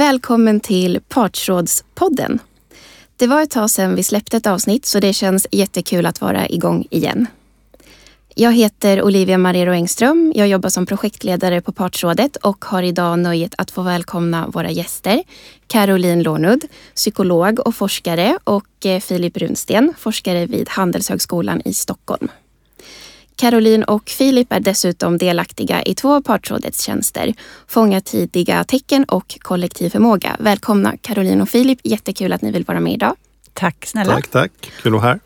Välkommen till Partsrådspodden. Det var ett tag sedan vi släppte ett avsnitt så det känns jättekul att vara igång igen. Jag heter Olivia Marero Engström. Jag jobbar som projektledare på Partsrådet och har idag nöjet att få välkomna våra gäster. Caroline Lornud, psykolog och forskare och eh, Filip Runsten, forskare vid Handelshögskolan i Stockholm. Caroline och Filip är dessutom delaktiga i två av Partsrådets tjänster. Fånga tidiga tecken och kollektiv förmåga. Välkomna Caroline och Filip. Jättekul att ni vill vara med idag. Tack snälla. Tack, tack. Kul att vara här.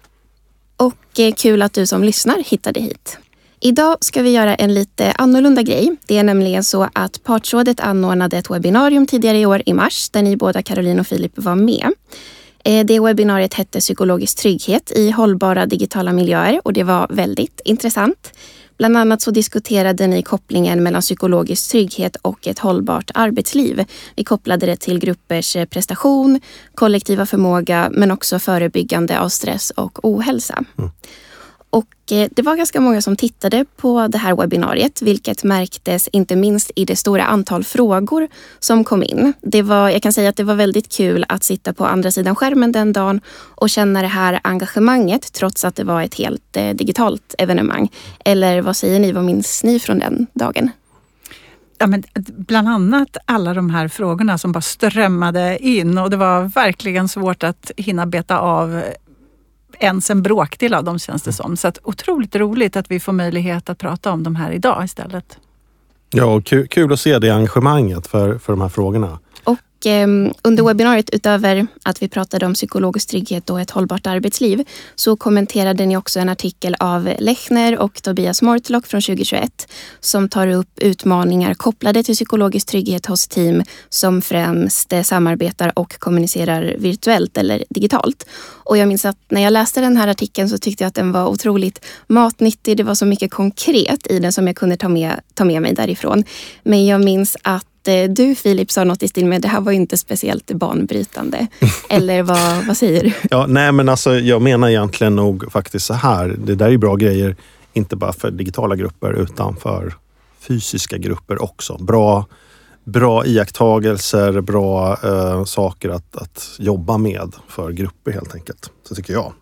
Och eh, kul att du som lyssnar hittade hit. Idag ska vi göra en lite annorlunda grej. Det är nämligen så att Partsrådet anordnade ett webbinarium tidigare i år i mars där ni båda Caroline och Filip var med. Eh, det webbinariet hette Psykologisk trygghet i hållbara digitala miljöer och det var väldigt intressant. Bland annat så diskuterade ni kopplingen mellan psykologisk trygghet och ett hållbart arbetsliv. Vi kopplade det till gruppers eh, prestation, kollektiva förmåga men också förebyggande av stress och ohälsa. Mm. Och eh, det var ganska många som tittade på det här webbinariet, vilket märktes inte minst i det stora antal frågor som kom in. Det var, jag kan säga att det var väldigt kul att sitta på andra sidan skärmen den dagen och känna det här engagemanget trots att det var ett helt eh, digitalt evenemang. Eller vad säger ni, vad minns ni från den dagen? Ja, men eh, bland annat alla de här frågorna som bara strömmade in och det var verkligen svårt att hinna beta av ens en bråkdel av dem känns det som. Så att, otroligt roligt att vi får möjlighet att prata om de här idag istället. Ja, och kul, kul att se det engagemanget för, för de här frågorna. Ehm, under webbinariet, utöver att vi pratade om psykologisk trygghet och ett hållbart arbetsliv, så kommenterade ni också en artikel av Lechner och Tobias Mortlock från 2021 som tar upp utmaningar kopplade till psykologisk trygghet hos team som främst samarbetar och kommunicerar virtuellt eller digitalt. Och jag minns att när jag läste den här artikeln så tyckte jag att den var otroligt matnyttig. Det var så mycket konkret i den som jag kunde ta med, ta med mig därifrån. Men jag minns att Eh, du Filip sa något i stil med det här var ju inte speciellt banbrytande. Eller vad, vad säger du? Ja, nej men alltså jag menar egentligen nog faktiskt så här. Det där är bra grejer, inte bara för digitala grupper utan för fysiska grupper också. Bra, bra iakttagelser, bra eh, saker att, att jobba med för grupper helt enkelt. Så tycker jag.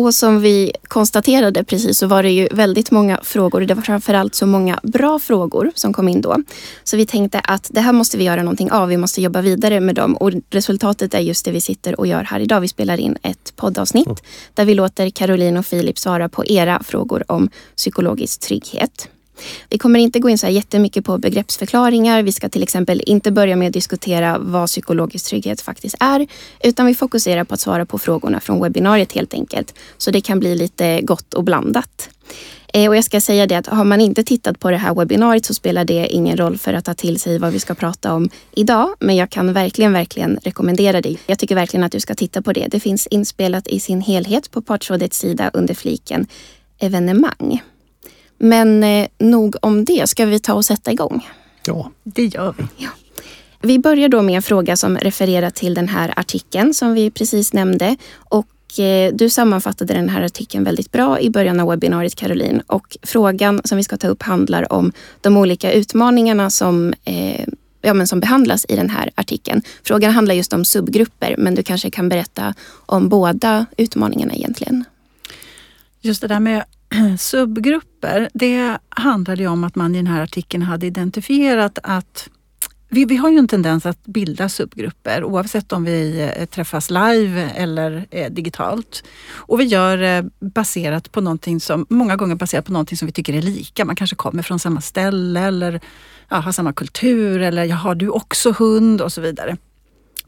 Och som vi konstaterade precis så var det ju väldigt många frågor. Det var framförallt så många bra frågor som kom in då. Så vi tänkte att det här måste vi göra någonting av. Vi måste jobba vidare med dem. Och resultatet är just det vi sitter och gör här idag. Vi spelar in ett poddavsnitt mm. där vi låter Caroline och Filip svara på era frågor om psykologisk trygghet. Vi kommer inte gå in så här jättemycket på begreppsförklaringar. Vi ska till exempel inte börja med att diskutera vad psykologisk trygghet faktiskt är, utan vi fokuserar på att svara på frågorna från webbinariet helt enkelt. Så det kan bli lite gott och blandat. Eh, och jag ska säga det att har man inte tittat på det här webbinariet så spelar det ingen roll för att ta till sig vad vi ska prata om idag. Men jag kan verkligen, verkligen rekommendera dig. Jag tycker verkligen att du ska titta på det. Det finns inspelat i sin helhet på Partsrådets sida under fliken evenemang. Men eh, nog om det. Ska vi ta och sätta igång? Ja, det gör vi. Ja. Vi börjar då med en fråga som refererar till den här artikeln som vi precis nämnde. Och eh, du sammanfattade den här artikeln väldigt bra i början av webbinariet Caroline. Och frågan som vi ska ta upp handlar om de olika utmaningarna som eh, ja, men som behandlas i den här artikeln. Frågan handlar just om subgrupper men du kanske kan berätta om båda utmaningarna egentligen. Just det där med subgrupper, det handlade ju om att man i den här artikeln hade identifierat att vi, vi, har ju en tendens att bilda subgrupper oavsett om vi eh, träffas live eller eh, digitalt. Och vi gör det baserat på någonting som, många gånger baserat på någonting som vi tycker är lika. Man kanske kommer från samma ställe eller ja, har samma kultur eller ja, har du också hund och så vidare.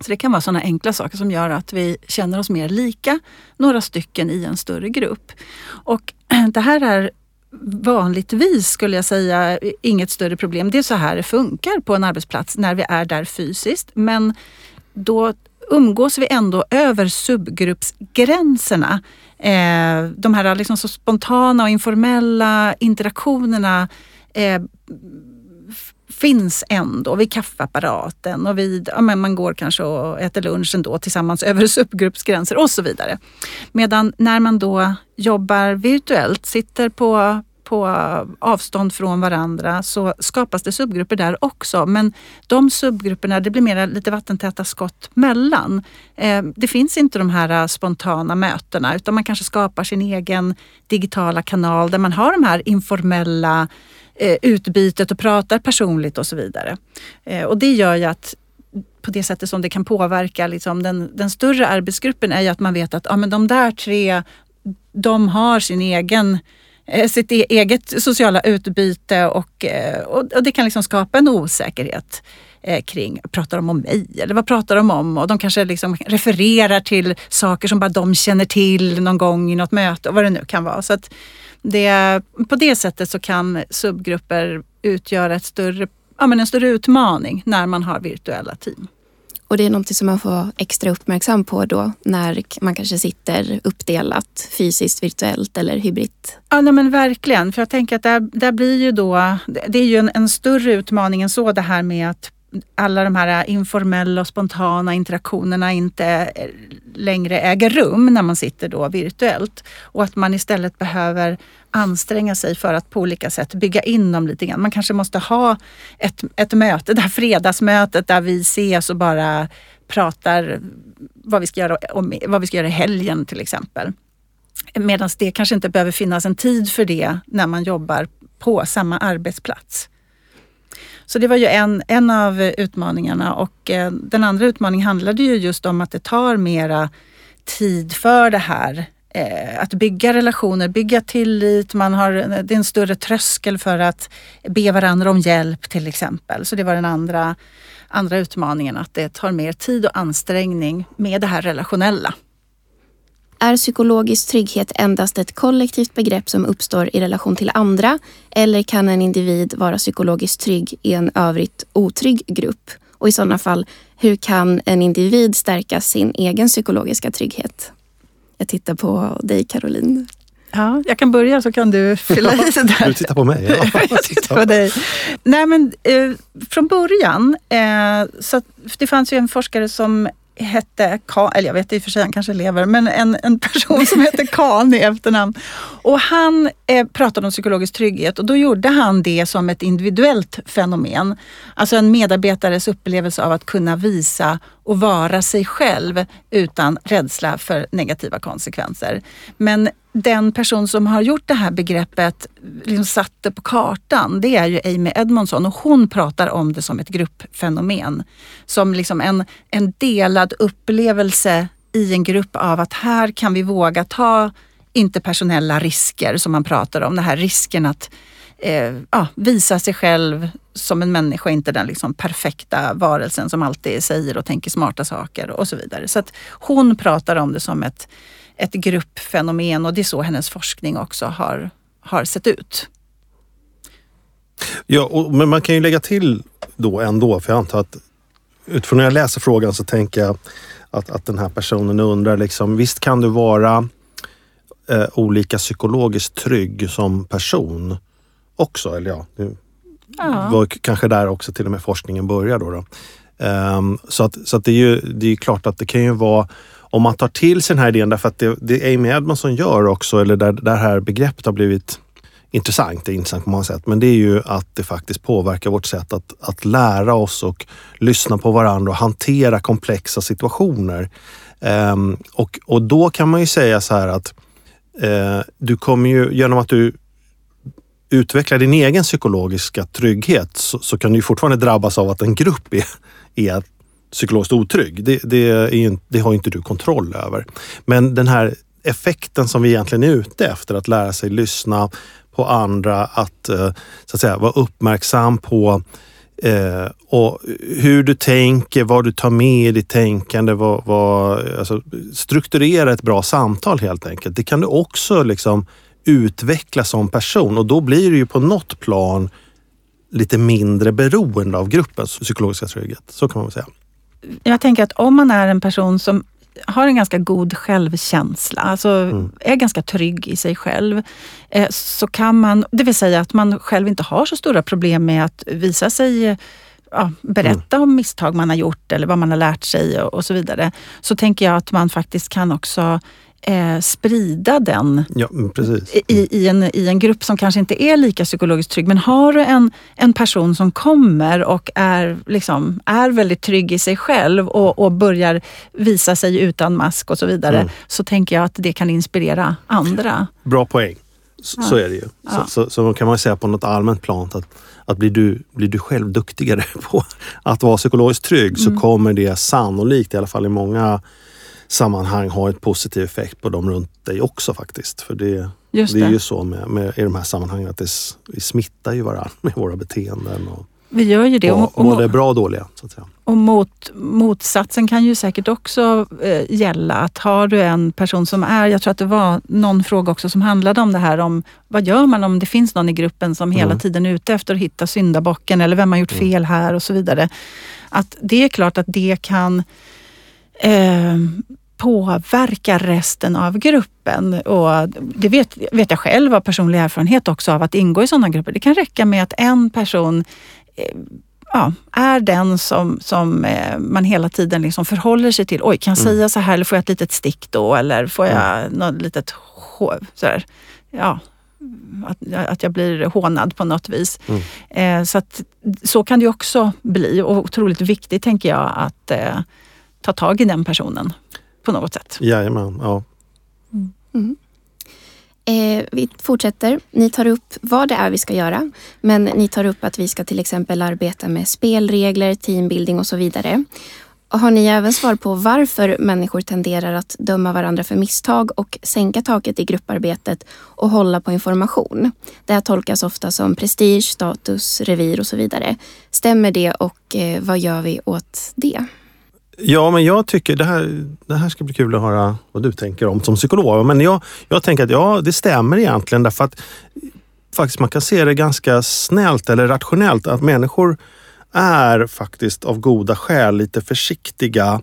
Så det kan vara sådana enkla saker som gör att vi känner oss mer lika några stycken i en större grupp. Och det här är vanligtvis skulle jag säga inget större problem. Det är så här det funkar på en arbetsplats när vi är där fysiskt. Men då umgås vi ändå över subgruppsgränserna. Eh, de här liksom så spontana och informella interaktionerna eh, finns ändå vid kaffeapparaten och vid, ja, men man går kanske och äter lunch ändå tillsammans över subgruppsgränser och så vidare. Medan när man då jobbar virtuellt, sitter på, på avstånd från varandra så skapas det subgrupper där också. Men de subgrupperna, det blir mer lite vattentäta skott mellan. Eh, det finns inte de här eh, spontana mötena utan man kanske skapar sin egen digitala kanal där man har de här informella eh, utbytet och pratar personligt och så vidare. Eh, och det gör ju att på det sättet som det kan påverka liksom den, den större arbetsgruppen är ju att man vet att ja, men de där tre, de har sin egen eh, sitt e-, eget sociala utbyte eh, och, och, det kan liksom skapa en osäkerhet kring, pratar de om mig eller vad pratar de om? Och de kanske liksom refererar till saker som bara de känner till någon gång i något möte och vad det nu kan vara. Så att det, på det sättet så kan subgrupper utgöra ett större ja, men en större utmaning när man har virtuella team. Och det är något som man får vara extra uppmärksam på då när man kanske sitter uppdelat fysiskt, virtuellt eller hybritt? Ja, nej, men verkligen. För jag tänker att där, där blir ju då, det är ju en, en större utmaning än så det här med att alla de här informella och spontana interaktionerna inte längre äger rum när man sitter då virtuellt. Och att man istället behöver anstränga sig för att på olika sätt bygga in dem lite grann. Man kanske måste ha ett, ett möte, det här fredagsmötet där vi ses och bara pratar vad vi ska göra, om, vad vi ska göra i helgen till exempel. Medan det kanske inte behöver finnas en tid för det när man jobbar på samma arbetsplats. Så det var ju en, en av utmaningarna och eh, den andra utmaningen handlade ju just om att det tar mera tid för det här. Eh, att bygga relationer, bygga tillit, man har, det är en större tröskel för att be varandra om hjälp till exempel. Så det var den andra, andra utmaningen, att det tar mer tid och ansträngning med det här relationella. Är psykologisk trygghet endast ett kollektivt begrepp som uppstår i relation till andra? Eller kan en individ vara psykologiskt trygg i en övrigt otrygg grupp? Och i sådana fall, hur kan en individ stärka sin egen psykologiska trygghet? Jag tittar på dig Caroline. Ja, jag kan börja så kan du fylla i det där. Du tittar på mig? Ja. jag tittar på dig. Nej, men, eh, från början, eh, så det fanns ju en forskare som hette Kan, eller jag vet i och för sig han kanske lever, men en, en person som hette Kan i efternamn. Och han eh, pratade om psykologisk trygghet och då gjorde han det som ett individuellt fenomen. Alltså en medarbetares upplevelse av att kunna visa och vara sig själv utan rädsla för negativa konsekvenser. Men den person som har gjort det här begreppet, liksom satt det på kartan, det är ju Amy Edmondson och hon pratar om det som ett gruppfenomen. Som liksom en, en delad upplevelse i en grupp av att här kan vi våga ta interpersonella risker som man pratar om. Den här risken att eh, ah, visa sig själv som en människa, inte den liksom perfekta varelsen som alltid säger och tänker smarta saker och så vidare. Så att hon pratar om det som ett, ett gruppfenomen och det är så hennes forskning också har, har sett ut. Ja, och, men man kan ju lägga till då ändå, för jag antar att utifrån när jag läser frågan så tänker jag att, att den här personen undrar liksom, visst kan du vara eh, olika psykologiskt trygg som person också? Eller ja, det ja. var kanske där också till och med forskningen börjar då. då. Um, så att, så att det är ju det är klart att det kan ju vara om man tar till sig den här idén därför att det, det Amy Edmondson gör också, eller där det här begreppet har blivit intressant, det är intressant på många sätt, men det är ju att det faktiskt påverkar vårt sätt att, att lära oss och lyssna på varandra och hantera komplexa situationer. Um, och, och då kan man ju säga så här att uh, du kommer ju, genom att du utvecklar din egen psykologiska trygghet så, så kan du fortfarande drabbas av att en grupp är, är psykologiskt otrygg. Det, det, är, det har inte du kontroll över. Men den här effekten som vi egentligen är ute efter, att lära sig lyssna på andra, att, eh, så att säga, vara uppmärksam på eh, och hur du tänker, vad du tar med i ditt tänkande, vad, vad, alltså, strukturera ett bra samtal helt enkelt. Det kan du också liksom utvecklas som person och då blir du ju på något plan lite mindre beroende av gruppens psykologiska trygghet. Så kan man väl säga. Jag tänker att om man är en person som har en ganska god självkänsla, alltså mm. är ganska trygg i sig själv, eh, så kan man, det vill säga att man själv inte har så stora problem med att visa sig ja, berätta mm. om misstag man har gjort eller vad man har lärt sig och, och, så vidare. Så tänker jag att man faktiskt kan också eh, sprida den Ja, mm, i, i, en, i en grupp som kanske inte är lika psykologiskt trygg. Men har du en, en person som kommer och är, liksom, är väldigt trygg i sig själv och, och börjar visa sig utan mask och så vidare, Mm. så tänker jag att det kan inspirera andra. Bra poäng. Så, Ja. så är det ju. Ja. Så, så, så kan man säga på något allmänt plan att, att blir, du, blir du själv duktigare på att vara psykologiskt trygg så Mm. kommer det sannolikt, i alla fall i många sammanhang, ha ett positiv effekt på dem runt dig också faktiskt. För det, Just det är det. ju så med, med, i de här sammanhangen att det, vi smittar ju varandra med våra beteenden. Och, Vi gör ju det. och, Och, både bra och dåliga. Så att säga. och mot, motsatsen kan ju säkert också eh, gälla. Att har du en person som är, jag tror att det var någon fråga också som handlade om det här om vad gör man om det finns någon i gruppen som hela Mm. tiden är ute efter att hitta syndabocken eller vem har gjort Mm. fel här och så vidare. Att det är klart att det kan eh, påverka resten av gruppen. Och det vet, vet jag själv av personlig erfarenhet också av att ingå i sådana grupper. Det kan räcka med att en person eh, ja, är den som, som eh, man hela tiden liksom förhåller sig till. Oj, kan jag Mm. säga så här eller får jag ett litet stick då? Eller får jag något litet hov? Så här, ja, att, att jag blir hånad på något vis. Mm. Eh, så, att, så kan det också bli och otroligt viktigt tänker jag att eh, ta tag i den personen på något sätt. Jajamän, ja. Eh, vi fortsätter. Ni tar upp vad det är vi ska göra. Men ni tar upp att vi ska till exempel arbeta med spelregler, teambuilding och så vidare. Och har ni även svar på varför människor tenderar att döma varandra för misstag och sänka taket i grupparbetet och hålla på information? Det här tolkas ofta som prestige, status, revir och så vidare. Stämmer det och eh, vad gör vi åt det? Ja, men jag tycker det här, det här ska bli kul att höra vad du tänker om som psykolog. Men jag, jag tänker att ja, det stämmer egentligen därför att faktiskt man kan se det ganska snällt eller rationellt att människor är faktiskt av goda skäl lite försiktiga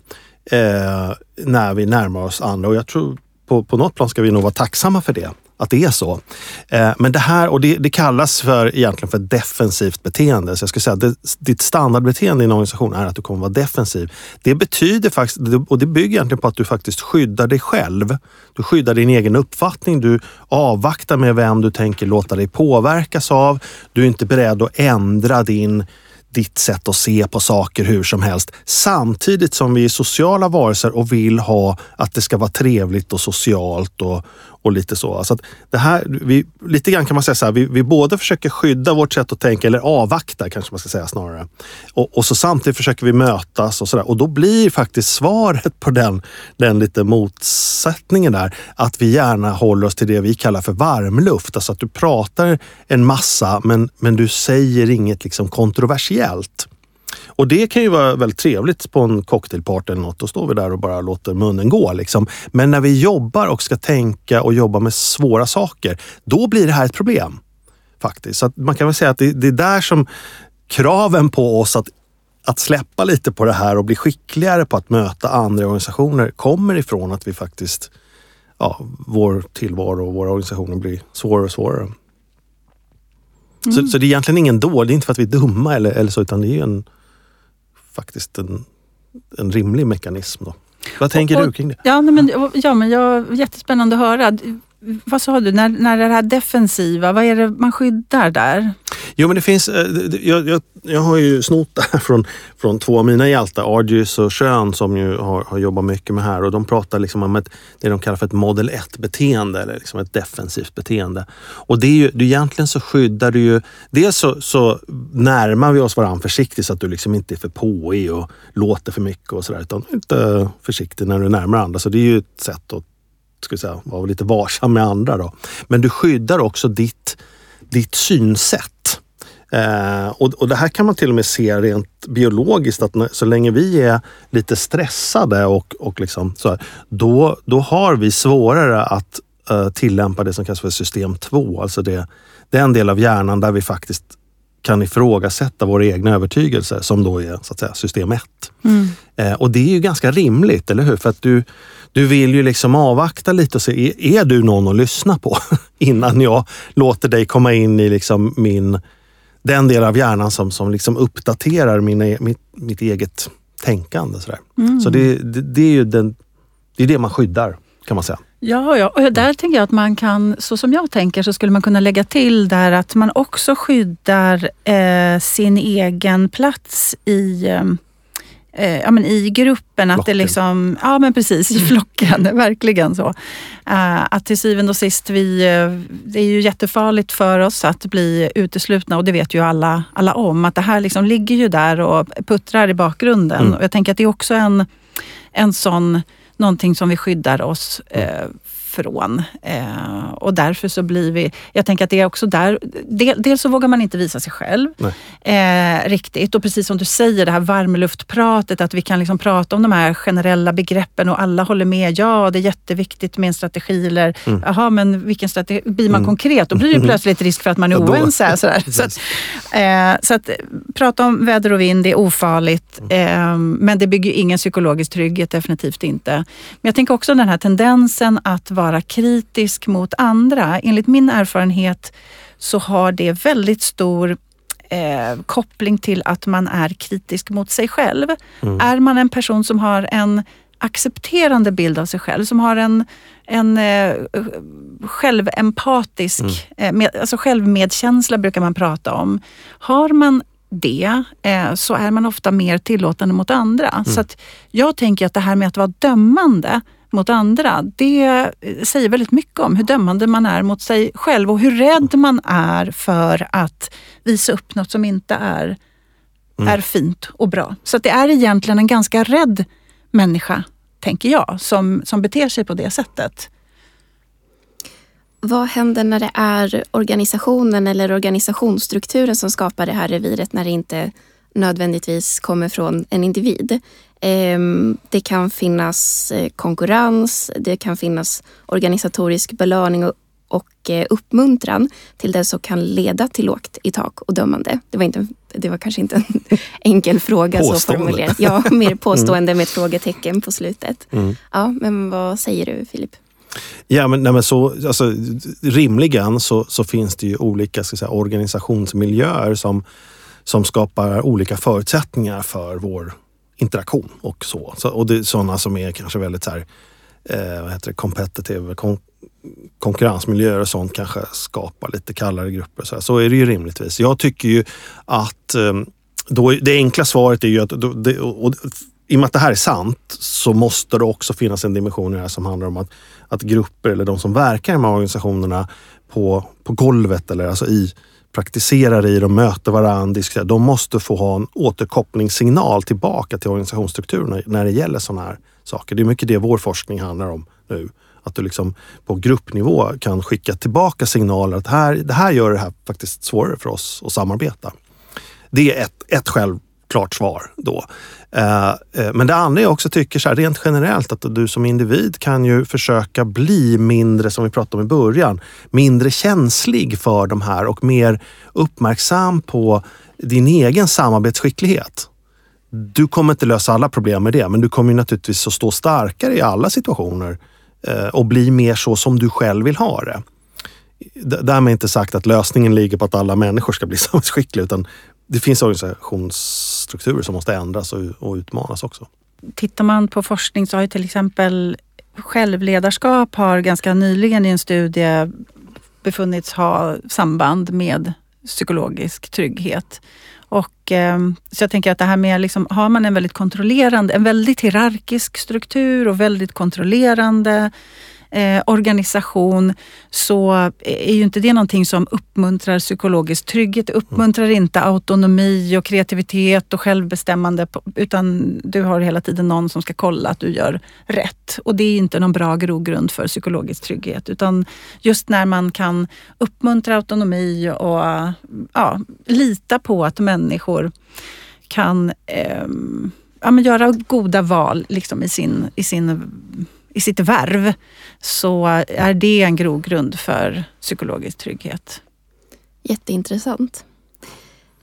eh, när vi närmar oss andra och jag tror på, på något plan ska vi nog vara tacksamma för det. Att det är så. Eh, men det här, och det, det kallas för egentligen för defensivt beteende. Så jag skulle säga att det, ditt standardbeteende i en organisation är att du kommer vara defensiv. Det betyder faktiskt, och det bygger egentligen på att du faktiskt skyddar dig själv. Du skyddar din egen uppfattning. Du avvaktar med vem du tänker låta dig påverkas av. Du är inte beredd att ändra din ditt sätt att se på saker hur som helst. Samtidigt som vi är sociala varelser och vill ha att det ska vara trevligt och socialt och, och lite så. så att det här, vi, lite grann kan man säga så här, vi, vi både försöker skydda vårt sätt att tänka, eller avvakta kanske man ska säga snarare. Och, och så samtidigt försöker vi mötas och sådär. Och då blir faktiskt svaret på den, den lite motsättningen där, att vi gärna håller oss till det vi kallar för varmluft. Alltså att du pratar en massa men, men du säger inget liksom kontroversiellt. Och det kan ju vara väldigt trevligt på en cocktailparty eller något. Då står vi där och bara låter munnen gå. Liksom. Men när vi jobbar och ska tänka och jobba med svåra saker, då blir det här ett problem. Faktiskt. Så att man kan väl säga att det, det är där som kraven på oss att, att släppa lite på det här och bli skickligare på att möta andra organisationer kommer ifrån att vi faktiskt, ja, vår tillvaro och våra organisationer blir svårare och svårare. Så, så det är egentligen ingen dålig, det är inte för att vi är dumma eller, eller så, utan det är ju en, faktiskt en, en rimlig mekanism. Då. Vad tänker Och- du kring det? Ja, men, ja, men jag, jättespännande att höra. Vad sa du, när, när det här defensiva, vad är det man skyddar där? Jo men det finns, eh, jag, jag, jag har ju snott det här från, från två av mina hjältar, Argus och Schön som ju har, har jobbat mycket med det här och de pratar liksom om ett, det de kallar för ett model 1-beteende eller liksom ett defensivt beteende. Och det är ju, du, egentligen så skyddar du ju, dels så, så närmar vi oss varandra försiktigt så att du liksom inte är för påig och låter för mycket och sådär utan inte försiktig när du närmar andra. Så det är ju ett sätt att ska säga, vara lite varsam med andra. Då. Men du skyddar också ditt, ditt synsätt. Eh, och, och det här kan man till och med se rent biologiskt att när, så länge vi är lite stressade och, och liksom så här, då, då har vi svårare att eh, tillämpa det som kallas för system 2. Alltså det, den del av hjärnan där vi faktiskt kan ifrågasätta våra egna övertygelser som då är så att säga, system 1. Eh, och det är ju ganska rimligt, eller hur? För att du, du vill ju liksom avvakta lite och se, är, är du någon att lyssna på? Innan jag låter dig komma in i liksom min, den del av hjärnan som, som liksom uppdaterar mina, e- mitt, mitt eget tänkande. Sådär. Så det, det, det är ju den, det, är det man skyddar, kan man säga. Ja, ja, och där tänker jag att man kan, så som jag tänker, så skulle man kunna lägga till där att man också skyddar eh, sin egen plats i eh, eh, ja, men i gruppen. Att det liksom, ja men precis, i flocken, verkligen så. Uh, att till syvende och sist, vi, uh, det är ju jättefarligt för oss att bli uteslutna och det vet ju alla, alla om. Att det här liksom ligger ju där och puttrar i bakgrunden. Mm. Och jag tänker att det är också en, en sån, någonting som vi skyddar oss uh, ifrån. Eh, och därför så blir vi... Jag tänker att det är också där... Del, dels så vågar man inte visa sig själv eh, riktigt. Och precis som du säger, det här varmluftpratet, att vi kan liksom prata om de här generella begreppen och alla håller med. Ja, det är jätteviktigt med en strategi. Eller, mm. jaha, men vilken strategi? Blir man mm. konkret, då blir det plötsligt risk för att man är oense. Sådär. så, att, eh, så att prata om väder och vind, det är ofarligt. Eh, men det bygger ingen psykologisk trygghet, definitivt inte. Men jag tänker också den här tendensen att vara kritisk mot andra. Enligt min erfarenhet så har det väldigt stor eh, koppling till att man är kritisk mot sig själv. Mm. Är man en person som har en accepterande bild av sig själv, som har en, en eh, självempatisk, mm. eh, med, alltså självmedkänsla brukar man prata om. Har man det eh, så är man ofta mer tillåtande mot andra. Mm. Så jag tänker att det här med att vara dömande mot andra, det säger väldigt mycket om hur dömande man är mot sig själv och hur rädd man är för att visa upp något som inte är, mm. är fint och bra. Så det är egentligen en ganska rädd människa, tänker jag, som, som beter sig på det sättet. Vad händer när det är organisationen eller organisationsstrukturen som skapar det här reviret när det inte nödvändigtvis kommer från en individ? Ehm, det kan finnas eh, konkurrens, det kan finnas organisatorisk belöning och eh, uppmuntran till det som kan leda till lågt i tak och dömande. Det var, inte, det var kanske inte en enkel fråga så formulerat. Ja, mer påstående mm. med ett frågetecken på slutet. Mm. Ja, men vad säger du Filip? Ja, men, nej, men så, alltså, rimligen så, så finns det ju olika ska säga, organisationsmiljöer som, som skapar olika förutsättningar för vår interaktion och så. så och det är sådana som är kanske väldigt så här, eh, vad heter det, competitive, kon konkurrensmiljöer och sånt kanske skapar lite kallare grupper. Så, här. så är det ju rimligtvis. Jag tycker ju att eh, då, det enkla svaret är ju att då, det, och, i och med att det här är sant så måste det också finnas en dimension i det här som handlar om att, att grupper eller de som verkar i de här organisationerna på, på golvet eller alltså i praktiserar i, de möter varandra, de måste få ha en återkopplingssignal tillbaka till organisationsstrukturerna när det gäller sådana här saker. Det är mycket det vår forskning handlar om nu. Att du liksom på gruppnivå kan skicka tillbaka signaler att här, det här gör det här faktiskt svårare för oss att samarbeta. Det är ett, ett klart svar då. Eh, eh, men det andra jag också tycker så här, rent generellt att du som individ kan ju försöka bli mindre, som vi pratade om i början, mindre känslig för de här och mer uppmärksam på din egen samarbetsskicklighet. Du kommer inte lösa alla problem med det, men du kommer naturligtvis att stå starkare i alla situationer eh, och bli mer så som du själv vill ha det. Därmed inte sagt att lösningen ligger på att alla människor ska bli samhällsskickliga utan det finns organisationsstrukturer som måste ändras och, och utmanas också. Tittar man på forskning så har ju till exempel självledarskap har ganska nyligen i en studie befunnits ha samband med psykologisk trygghet. Och, eh, så jag tänker att det här med, liksom, har man en väldigt kontrollerande, en väldigt hierarkisk struktur och väldigt kontrollerande eh, organisation så är ju inte det någonting som uppmuntrar psykologisk trygghet. Det uppmuntrar mm. inte autonomi och kreativitet och självbestämmande utan du har hela tiden någon som ska kolla att du gör rätt. Och det är inte någon bra grogrund för psykologisk trygghet utan just när man kan uppmuntra autonomi och ja, lita på att människor kan eh, ja, men göra goda val liksom i, sin, i sin i sitt värv så är det en grogrund för psykologisk trygghet. Jätteintressant.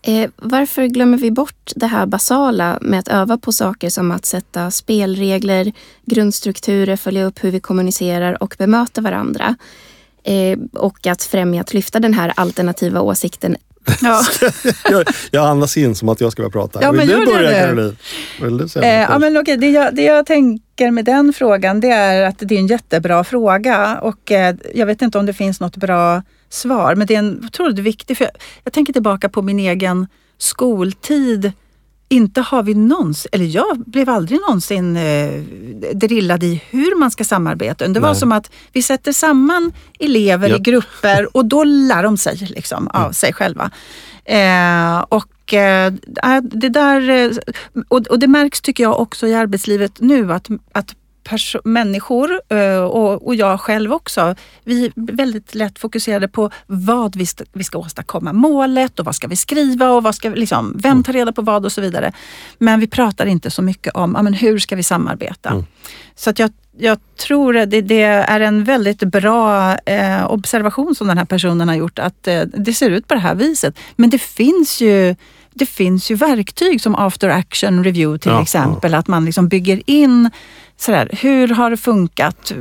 Eh, varför glömmer vi bort det här basala med att öva på saker som att sätta spelregler, grundstrukturer, följa upp hur vi kommunicerar och bemöta varandra? Eh, och att främja att lyfta den här alternativa åsikten Ja. jag, jag andas in som att jag ska börja prata. Ja, Vill du det börja nu. Caroline? Vill du säga Eh, ja, men det, jag, det jag tänker med den frågan det är att det är en jättebra fråga och eh, jag vet inte om det finns något bra svar men det är en otroligt viktig. För jag, jag tänker tillbaka på min egen skoltid. Inte har vi någonsin, eller jag blev aldrig någonsin eh, drillad i hur man ska samarbeta. Det var Nej. som att vi sätter samman elever Ja. i grupper och då lär de sig liksom, av sig själva. Eh, och eh, det där, eh, och, och det märks tycker jag också i arbetslivet nu att, att människor eh, och, och jag själv också, vi är väldigt lätt fokuserade på vad vi, vi ska åstadkomma, målet och vad ska vi skriva och vad ska vi, liksom, vem tar reda på vad och så vidare. Men vi pratar inte så mycket om ja, men hur ska vi samarbeta. Mm. Så att jag, jag tror att det, det är en väldigt bra eh, observation som den här personen har gjort, att eh, det ser ut på det här viset. Men det finns ju det finns ju verktyg som after action review till Ja, exempel, att man liksom bygger in sådär, hur har det funkat?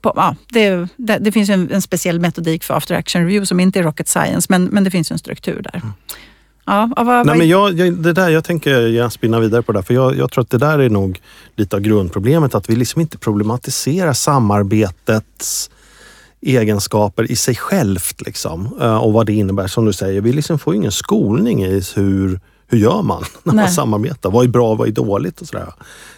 På, ja, det, det, det finns en, en speciell metodik för after action review som inte är rocket science, men, men det finns en struktur där. Ja, ja, vad, Nej, vad, men jag, jag, det där, jag tänker gärna spinna vidare på det, för jag, jag tror att det där är nog lite av grundproblemet, att vi liksom inte problematiserar samarbetets egenskaper i sig självt liksom, eh, och vad det innebär. Som du säger, vi liksom får ingen skolning i hur, hur gör man när man Nej. samarbetar? Vad är bra, vad är dåligt och sådär.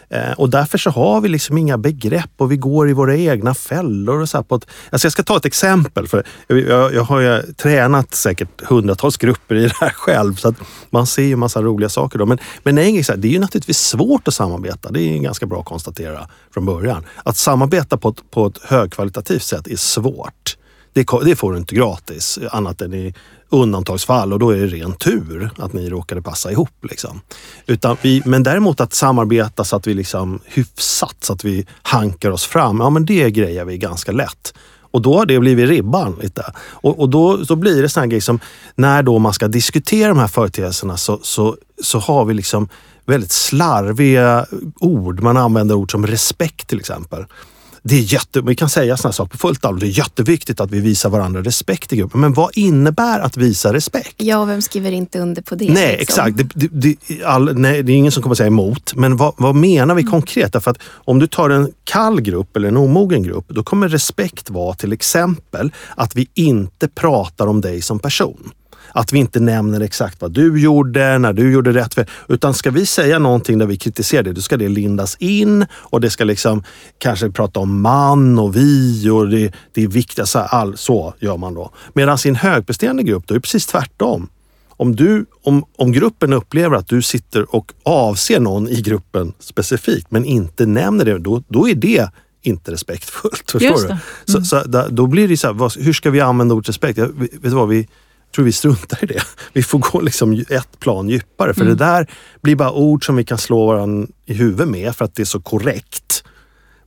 Eh, och därför så har vi liksom inga begrepp och vi går i våra egna fällor. Och så på ett, alltså jag ska ta ett exempel. för Jag, jag, har ju tränat säkert hundratals grupper i det här själv så att man ser ju massa roliga saker. Då. Men, men här, det är ju naturligtvis svårt att samarbeta. Det är ganska bra att konstatera från början. Att samarbeta på ett, på ett högkvalitativt sätt är svårt. Det, det får du inte gratis, annat än i undantagsfall och då är det ren tur att ni råkade passa ihop. Liksom. Utan vi, men däremot att samarbeta så att vi liksom hyfsat, så att vi hankar oss fram, ja men det grejer vi ganska lätt. Och då har det blivit ribban lite. Och, och då så blir det sån här grej som, när då man ska diskutera de här företeelserna så, så, så har vi liksom väldigt slarviga ord. Man använder ord som respekt till exempel. Det är jätte, vi kan säga såna saker på fullt allvar. Det är jätteviktigt att vi visar varandra respekt i gruppen. Men vad innebär att visa respekt? Ja, vem skriver inte under på det? Nej, liksom? exakt. Det, det, det, all, nej, det är ingen som kommer säga emot. Men vad, vad menar vi konkret? Därför att om du tar en kall grupp eller en omogen grupp, då kommer respekt vara till exempel att vi inte pratar om dig som person. Att vi inte nämner exakt vad du gjorde, när du gjorde rätt. För, utan ska vi säga någonting där vi kritiserar det, då ska det lindas in och det ska liksom kanske prata om man och vi och det, det är viktigt. Så, här, all, så gör man då. Medan i en högpresterande grupp, då är det precis tvärtom. Om, du, om, om gruppen upplever att du sitter och avser någon i gruppen specifikt men inte nämner det, då, då är det inte respektfullt. Förstår du? det. Så, så, då blir det så här, vad, hur ska vi använda ordet respekt? Jag, vet du vad, vi tror vi struntar i det. Vi får gå liksom ett plan djupare. För Mm. det där blir bara ord som vi kan slå varandra i huvudet med för att det är så korrekt.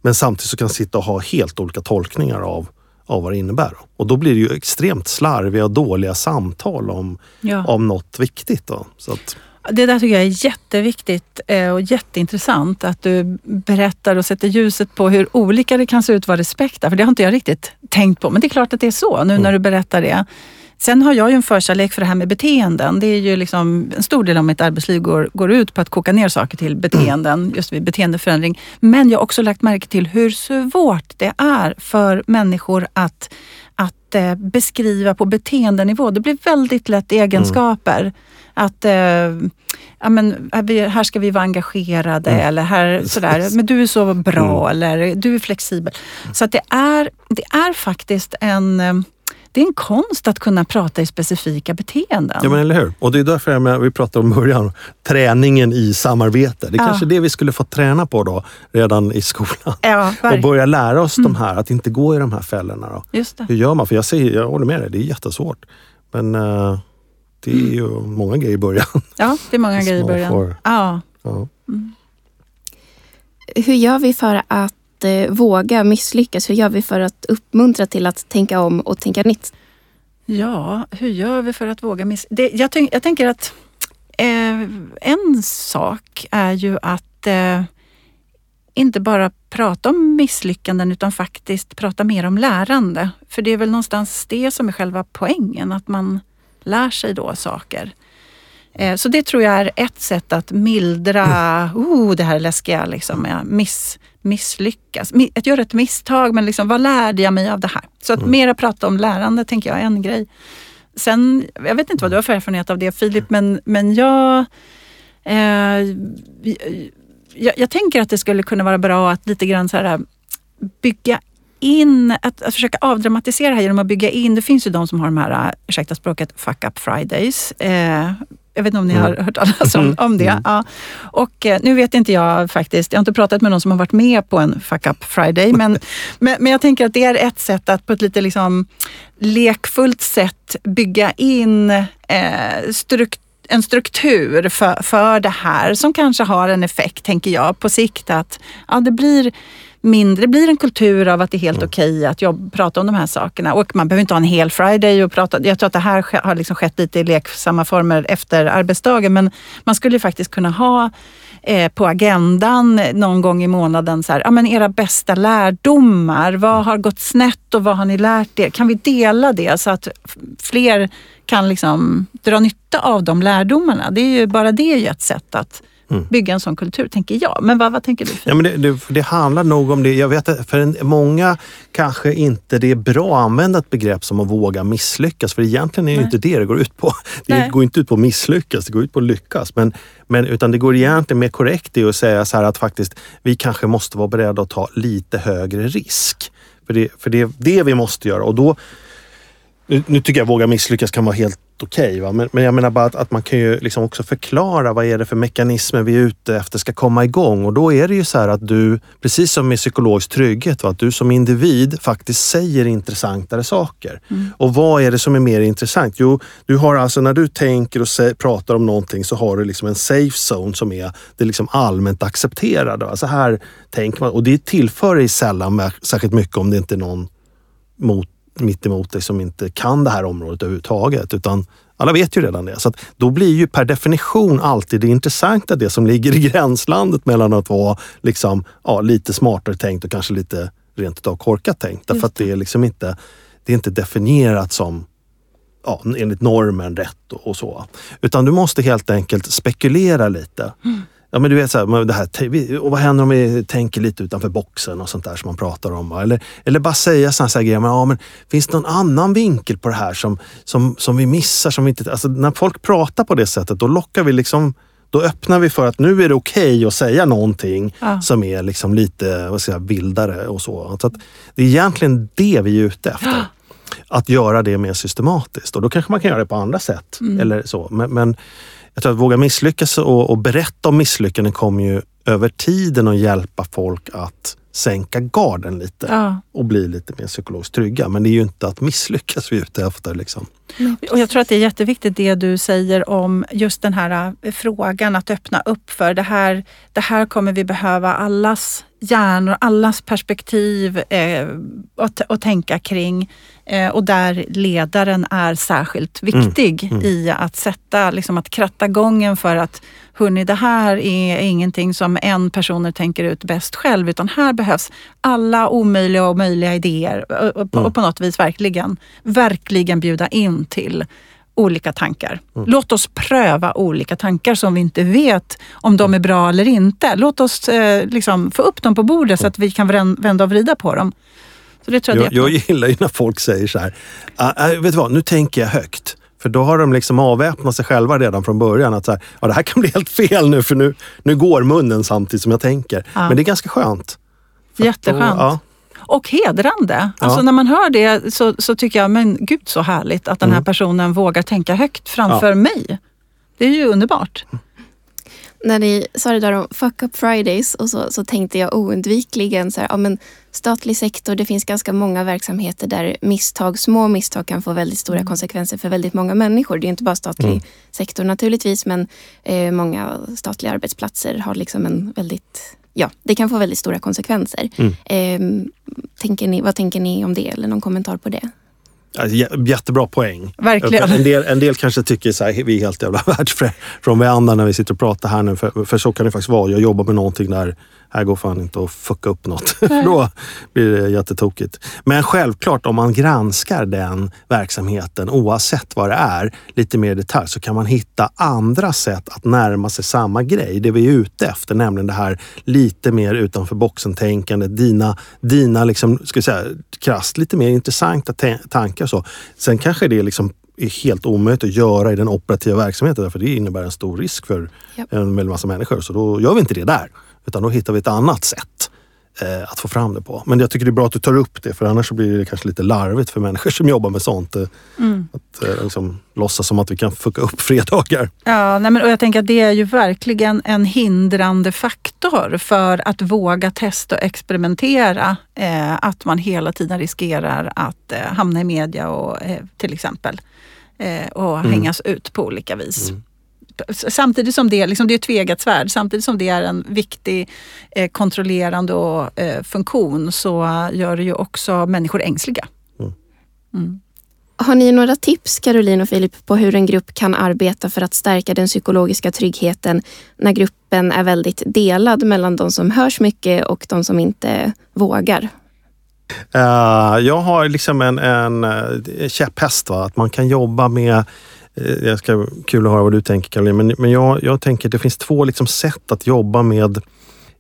Men samtidigt så kan sitta och ha helt olika tolkningar av, av vad det innebär. Och då blir det ju extremt slarviga och dåliga samtal om, Ja. om något viktigt. Då. Så att, Det där tycker jag är jätteviktigt eh, och jätteintressant att du berättar och sätter ljuset på hur olika det kan se ut vad respekt är. För det har inte jag riktigt tänkt på. Men det är klart att det är så nu när du berättar det. Sen har jag ju en förkärlek för det här med beteenden. Det är ju liksom, en stor del av mitt arbetsliv går, går ut på att koka ner saker till beteenden, just vid beteendeförändring. Men jag har också lagt märke till hur svårt det är för människor att, att eh, beskriva på beteendenivå. Det blir väldigt lätt egenskaper. Att eh, ja, men, här ska vi vara engagerade eller här, sådär, men du är så bra eller du är flexibel. Så att det, är, det är faktiskt en, eh, det är en konst att kunna prata i specifika beteenden. ja men eller hur? Och det är därför jag menar, vi pratade om början, träningen i samarbete. Det är Ja. kanske det vi skulle få träna på då redan i skolan. ja, Och börja lära oss de här, att inte gå i de här fällorna. Då. Just det. Hur gör man? För jag, säger, jag håller med dig, det är jättesvårt. Men eh, det är ju många grejer i början. Ja, det är många grejer i början. får- Ja. Ja. Hur gör vi för att eh, våga misslyckas? Hur gör vi för att uppmuntra till att tänka om och tänka nytt? Ja, hur gör vi för att våga misslyckas? Det, jag, tänk, jag tänker att eh, en sak är ju att eh, inte bara prata om misslyckanden utan faktiskt prata mer om lärande. För det är väl någonstans det som är själva poängen, att man lär sig då saker. Eh, så det tror jag är ett sätt att mildra oh, det här läskiga liksom, miss, misslyckas. Att göra ett misstag, men liksom, vad lärde jag mig av det här? Så att mm. mera prata om lärande tänker jag är en grej. Sen, jag vet inte vad du har för erfarenhet av det Filip, men, men jag, eh, jag, jag, tänker att det skulle kunna vara bra att lite grann så här, bygga in, att, att försöka avdramatisera här genom att bygga in, det finns ju de som har de här, ursäkta språket, fuck up fridays. Eh, jag vet inte om ni har mm. hört talas om, om det. Mm. Ja. Och eh, nu vet inte jag faktiskt, jag har inte pratat med någon som har varit med på en fuck up friday, men, men, men, jag tänker att det är ett sätt att på ett lite liksom lekfullt sätt bygga in eh, struktur en struktur för, för det här som kanske har en effekt, tänker jag, på sikt att ja, det blir mindre, blir en kultur av att det är helt mm. okej att jobb, prata om de här sakerna. Och man behöver inte ha en hel Friday och prata. Jag tror att det här har liksom skett lite i leksamma former efter arbetsdagen. Men man skulle faktiskt kunna ha eh, på agendan någon gång i månaden, så här, ja, men era bästa lärdomar. Vad har gått snett och vad har ni lärt er? Kan vi dela det så att fler kan liksom dra nytta av de lärdomarna? Det är ju bara det är ett sätt att mm. bygga en sån kultur, tänker jag. Men vad, vad tänker du? Ja, men det, det, det, handlar nog om det. Jag vet att för en, många kanske inte det är bra att använda ett begrepp som att våga misslyckas. För egentligen är det Nej. inte det det går ut på. Det Nej. går inte ut på att misslyckas, det går ut på att lyckas. Men, men, utan det går egentligen mer korrekt i att säga så här att faktiskt vi kanske måste vara beredda att ta lite högre risk. För det, för det är det vi måste göra och då nu, nu tycker jag våga misslyckas kan vara helt okej. Okay, men, men jag menar bara att, att, man kan ju liksom också förklara vad är det för mekanismer vi är ute efter ska komma igång. Och då är det ju så här att du, precis som med psykologisk trygghet, va, att du som individ faktiskt säger intressantare saker. Mm. Och vad är det som är mer intressant? Jo, du har alltså när du tänker och säger, pratar om någonting så har du liksom en safe zone som är det liksom allmänt accepterade. Så här tänker man och det tillför dig sällan särskilt mycket om det inte är någon mot mitt emot dig som inte kan det här området överhuvudtaget. Utan alla vet ju redan det. Så då blir ju per definition alltid det intressanta det som ligger i gränslandet mellan att vara liksom, ja, lite smartare tänkt och kanske lite rent utav korkat tänkt. Därför att det är liksom inte, det är inte definierat som ja, enligt normen rätt och, och så. Utan du måste helt enkelt spekulera lite. Mm. Ja men du vet, så här, det här, och vad händer om vi tänker lite utanför boxen och sånt där som man pratar om. Eller, eller bara säga sådana här grejer. Men, ja, men, finns det någon annan vinkel på det här som, som, som vi missar? Som vi inte, alltså, när folk pratar på det sättet då lockar vi liksom då öppnar vi för att nu är det okej okay att säga någonting ja. som är liksom lite vad ska jag, vildare och så. så det är egentligen det vi är ute efter. Att göra det mer systematiskt och då kanske man kan göra det på andra sätt. Mm. Eller så. Men, men jag tror att våga misslyckas och, och berätta om misslyckanden kommer ju över tiden att hjälpa folk att sänka garden lite ja. och bli lite mer psykologiskt trygga. Men det är ju inte att misslyckas vi är ute efter. Liksom. Och jag tror att det är jätteviktigt det du säger om just den här äh, frågan att öppna upp för det här. Det här kommer vi behöva allas hjärnor, allas perspektiv eh, att, att tänka kring. Eh, och där ledaren är särskilt viktig mm. Mm. i att sätta, liksom att kratta gången för att hörni, det här är ingenting som en person tänker ut bäst själv, utan här behövs alla omöjliga och möjliga idéer och, och, och på något vis verkligen, verkligen bjuda in till olika tankar. Mm. Låt oss pröva olika tankar som vi inte vet om de är bra eller inte. Låt oss eh, liksom få upp dem på bordet så att vi kan vända och vrida på dem. Så det tror jag, jag, jag gillar ju när folk säger så här, uh, vet du vad, nu tänker jag högt. För då har de liksom avväpnat sig själva redan från början. Att så här, ja, det här kan bli helt fel nu för nu, nu går munnen samtidigt som jag tänker. Ja. Men det är ganska skönt. Jätteskönt. Då, ja. Och hedrande. Alltså när man hör det så, så tycker jag, men gud så härligt att den här mm. personen vågar tänka högt framför mig. Det är ju underbart när ni sa det där om fuck up Fridays och så, så tänkte jag oundvikligen så här, ja, men statlig sektor, det finns ganska många verksamheter där misstag, små misstag kan få väldigt stora mm. konsekvenser för väldigt många människor. Det är inte bara statlig mm. sektor naturligtvis, men eh, många statliga arbetsplatser har liksom en väldigt Ja, det kan få väldigt stora konsekvenser. Mm. Eh, tänker ni, vad tänker ni om det eller någon kommentar på det? Jättebra poäng. Verkligen. En del, en del kanske tycker så här, vi är helt jävla världsfrånvända när vi sitter och pratar här nu. För, för så kan det faktiskt vara. Jag jobbar med någonting där här går fan inte att fucka upp något. För då blir det jättetokigt. Men självklart om man granskar den verksamheten oavsett vad det är lite mer i detalj så kan man hitta andra sätt att närma sig samma grej. Det vi är ute efter, nämligen det här lite mer utanför boxen-tänkandet. Dina, dina liksom, ska säga, krasst lite mer intressanta tankar. Så. Sen kanske det liksom är helt omöjligt att göra i den operativa verksamheten därför det innebär en stor risk för yep. en väldig massa människor. Så då gör vi inte det där. Utan då hittar vi ett annat sätt eh, att få fram det på. Men jag tycker det är bra att du tar upp det för annars blir det kanske lite larvigt för människor som jobbar med sånt. Eh, mm. Att eh, liksom, låtsas som att vi kan fucka upp fredagar. Ja, nej men, och jag tänker att det är ju verkligen en hindrande faktor för att våga testa och experimentera. Eh, att man hela tiden riskerar att eh, hamna i media och eh, till exempel eh, och mm. hängas ut på olika vis. Mm samtidigt som det, liksom, det är ett tvegat svärd, samtidigt som det är en viktig eh, kontrollerande och, eh, funktion så gör det ju också människor ängsliga. Mm. Mm. Har ni några tips, Caroline och Filip, på hur en grupp kan arbeta för att stärka den psykologiska tryggheten när gruppen är väldigt delad mellan de som hörs mycket och de som inte vågar? Uh, jag har liksom en, en, eh, käpphäst, va? att man kan jobba med Eh, jag ska, kul att höra vad du tänker Caroline, men, men jag, jag tänker att det finns två liksom sätt att jobba med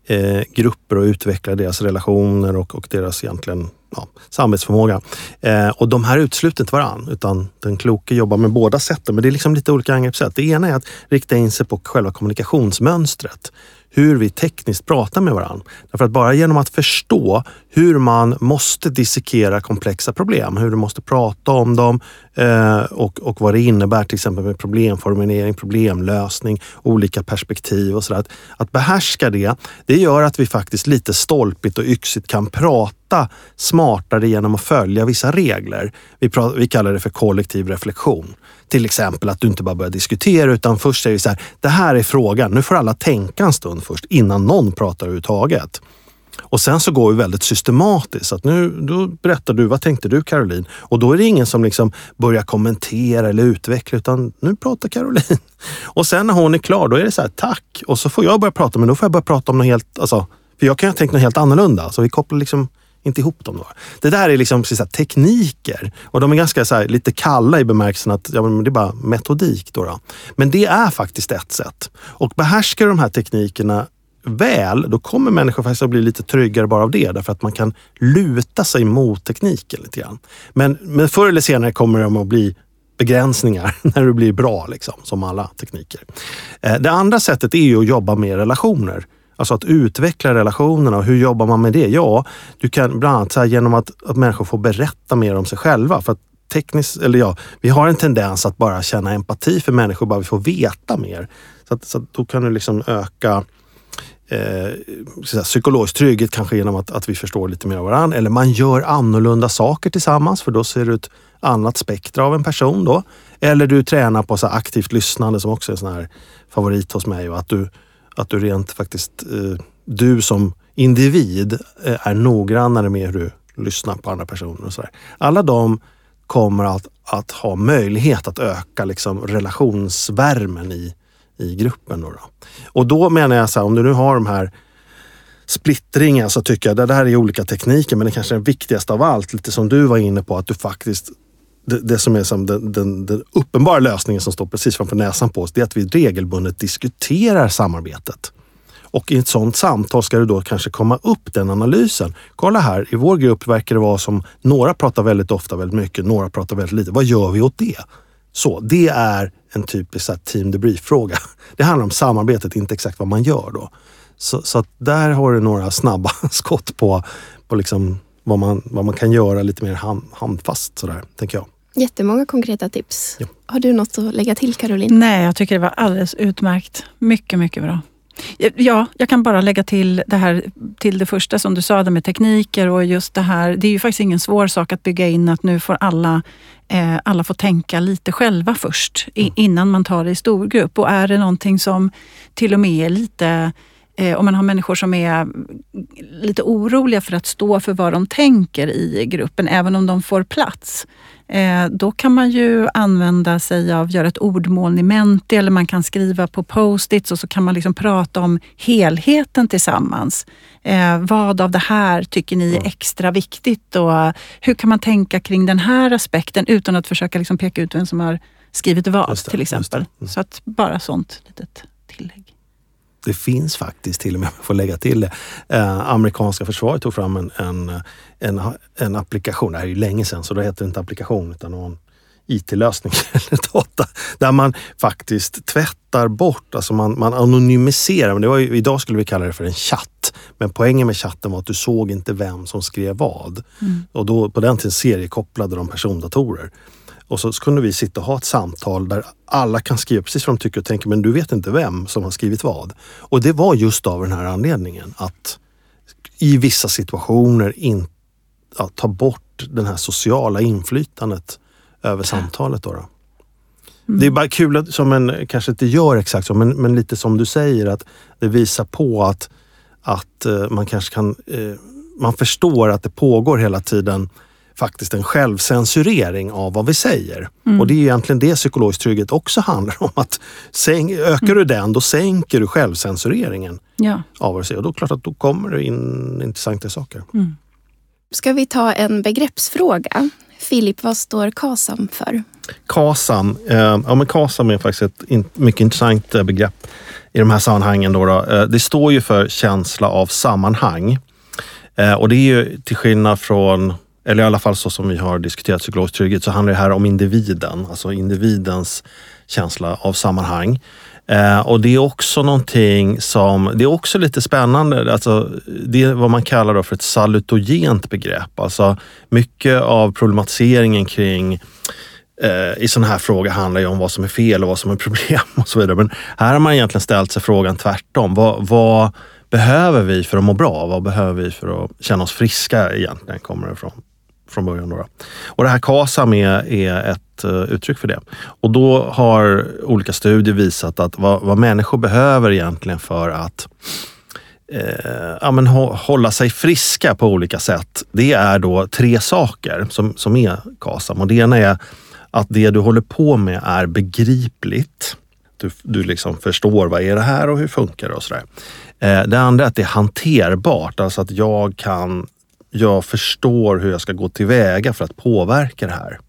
eh, grupper och utveckla deras relationer och, och deras egentligen ja, samhällsförmåga. Eh, och de här utesluter inte varann, utan den kloke jobbar med båda sätten. Men det är liksom lite olika angreppssätt. Det ena är att rikta in sig på själva kommunikationsmönstret hur vi tekniskt pratar med varandra. Därför att bara genom att förstå hur man måste dissekera komplexa problem, hur du måste prata om dem eh, och, och vad det innebär till exempel med problemformulering, problemlösning, olika perspektiv och sådär. Att, att behärska det, det gör att vi faktiskt lite stolpigt och yxigt kan prata smartare genom att följa vissa regler. Vi, pratar, vi kallar det för kollektiv reflektion. Till exempel att du inte bara börjar diskutera utan först säger så här, det här är frågan, nu får alla tänka en stund först innan någon pratar överhuvudtaget. Och sen så går vi väldigt systematiskt. Att nu då berättar du, vad tänkte du Caroline? Och då är det ingen som liksom börjar kommentera eller utveckla utan nu pratar Caroline. Och sen när hon är klar, då är det så här, tack. Och så får jag börja prata, men då får jag börja prata om något helt, alltså, för jag kan ha tänkt något helt annorlunda. Så vi kopplar liksom inte ihop dem. Då. Det där är liksom så tekniker och de är ganska så här, lite kalla i bemärkelsen att ja, men det är bara metodik. Då, då Men det är faktiskt ett sätt. Och behärskar du de här teknikerna väl, då kommer människor faktiskt att bli lite tryggare bara av det. Därför att man kan luta sig mot tekniken lite grann. Men, men förr eller senare kommer de att bli begränsningar när du blir bra, liksom, som alla tekniker. Eh, det andra sättet är ju att jobba med relationer. Alltså att utveckla relationerna och hur jobbar man med det? Ja, du kan bland annat så genom att, att människor får berätta mer om sig själva. För att tekniskt, eller ja, vi har en tendens att bara känna empati för människor bara vi får veta mer. Så, att, så att då kan du liksom öka eh, psykologisk trygghet kanske genom att, att vi förstår lite mer av varandra. Eller man gör annorlunda saker tillsammans för då ser du ett annat spektra av en person. då. Eller du tränar på så aktivt lyssnande som också är en sån här favorit hos mig. Och att du att du rent faktiskt, eh, du som individ eh, är noggrannare med hur du lyssnar på andra personer och sådär. Alla de kommer att, att ha möjlighet att öka liksom relationsvärmen i, i gruppen. Då, då. Och då menar jag så här, om du nu har de här splittringen så tycker jag det här är olika tekniker men det kanske är det viktigaste av allt, lite som du var inne på, att du faktiskt det, det, som är som den, den, den, uppenbara lösningen som står precis framför näsan på oss, det är att vi regelbundet diskuterar samarbetet. Och i ett sådant samtal ska det då kanske komma upp den analysen. Kolla här, i vår grupp verkar det vara som några pratar väldigt ofta väldigt mycket, några pratar väldigt lite. Vad gör vi åt det? Så det är en typisk här, team debrief-fråga. Det handlar om samarbetet, inte exakt vad man gör då. Så, så där har du några snabba skott på, på liksom vad, man, vad man kan göra lite mer hand, handfast sådär, tänker jag. Jättemånga konkreta tips. Ja. Har du något att lägga till Caroline? Nej, jag tycker det var alldeles utmärkt. Mycket, mycket bra. Ja, jag kan bara lägga till det här till det första som du sa, det med tekniker och just det här. Det är ju faktiskt ingen svår sak att bygga in att nu får alla, eh, alla får tänka lite själva först mm. innan man tar det i storgrupp. Och är det någonting som till och med är lite eh, om man har människor som är lite oroliga för att stå för vad de tänker i gruppen, även om de får plats. Eh, då kan man ju använda sig av, göra ett ordmoln i Menti eller man kan skriva på post-its och så kan man liksom prata om helheten tillsammans. Eh, vad av det här tycker ni är extra viktigt och hur kan man tänka kring den här aspekten utan att försöka liksom peka ut vem som har skrivit vad till exempel. Mm. Så att bara sånt litet. Det finns faktiskt till och med, får lägga till det, eh, amerikanska försvaret tog fram en, en, en, en applikation, det här är ju länge sedan så då heter det inte applikation utan någon IT-lösning eller data, där man faktiskt tvättar bort, alltså man, man anonymiserar. Men det var ju, idag skulle vi kalla det för en chatt. Men poängen med chatten var att du såg inte vem som skrev vad. Och då, på den tiden seriekopplade de persondatorer. Och så kunde vi sitta och ha ett samtal där alla kan skriva precis vad de tycker och tänker men du vet inte vem som har skrivit vad. Och det var just av den här anledningen att i vissa situationer in, ja, ta bort det här sociala inflytandet över samtalet. Då, då. Det är bara kul att, som en, kanske inte gör exakt så, men, men lite som du säger att det visar på att, att eh, man kanske kan, eh, man förstår att det pågår hela tiden faktiskt en självcensurering av vad vi säger. Och det är egentligen det psykologisk trygghet också handlar om. att sänk, Ökar du den, då sänker du självcensureringen Ja. av vad du säger. Och då klart att då kommer det in intressanta saker. Ska vi ta en begreppsfråga? Filip, vad står KASAM för? KASAM, eh, ja men KASAM är faktiskt ett in, mycket intressant eh, begrepp i de här sammanhangen. Då, då. Eh, det står ju för känsla av sammanhang. Eh, och det är ju till skillnad från, eller i alla fall så som vi har diskuterat psykologisk trygghet, så handlar det här om individen, alltså individens känsla av sammanhang. Eh, och det är också någonting som, det är också lite spännande, alltså, det är vad man kallar då för ett salutogent begrepp. Alltså mycket av problematiseringen kring eh, i sådana här frågor handlar ju om vad som är fel och vad som är problem och så vidare. Men här har man egentligen ställt sig frågan tvärtom. Vad, vad behöver vi för att må bra? Vad behöver vi för att känna oss friska egentligen? Kommer det ifrån från början. Då. Och det här KASAM är, är ett uh, uttryck för det. Och då har olika studier visat att vad, vad människor behöver egentligen för att eh, ja, men hå- hålla sig friska på olika sätt. Det är då tre saker som, som är KASAM. Och det ena är att det du håller på med är begripligt. Du, du liksom förstår vad är det här och hur funkar det och sådär. Eh, det andra är att det är hanterbart, alltså att jag kan jag förstår hur jag ska gå tillväga för att påverka det här.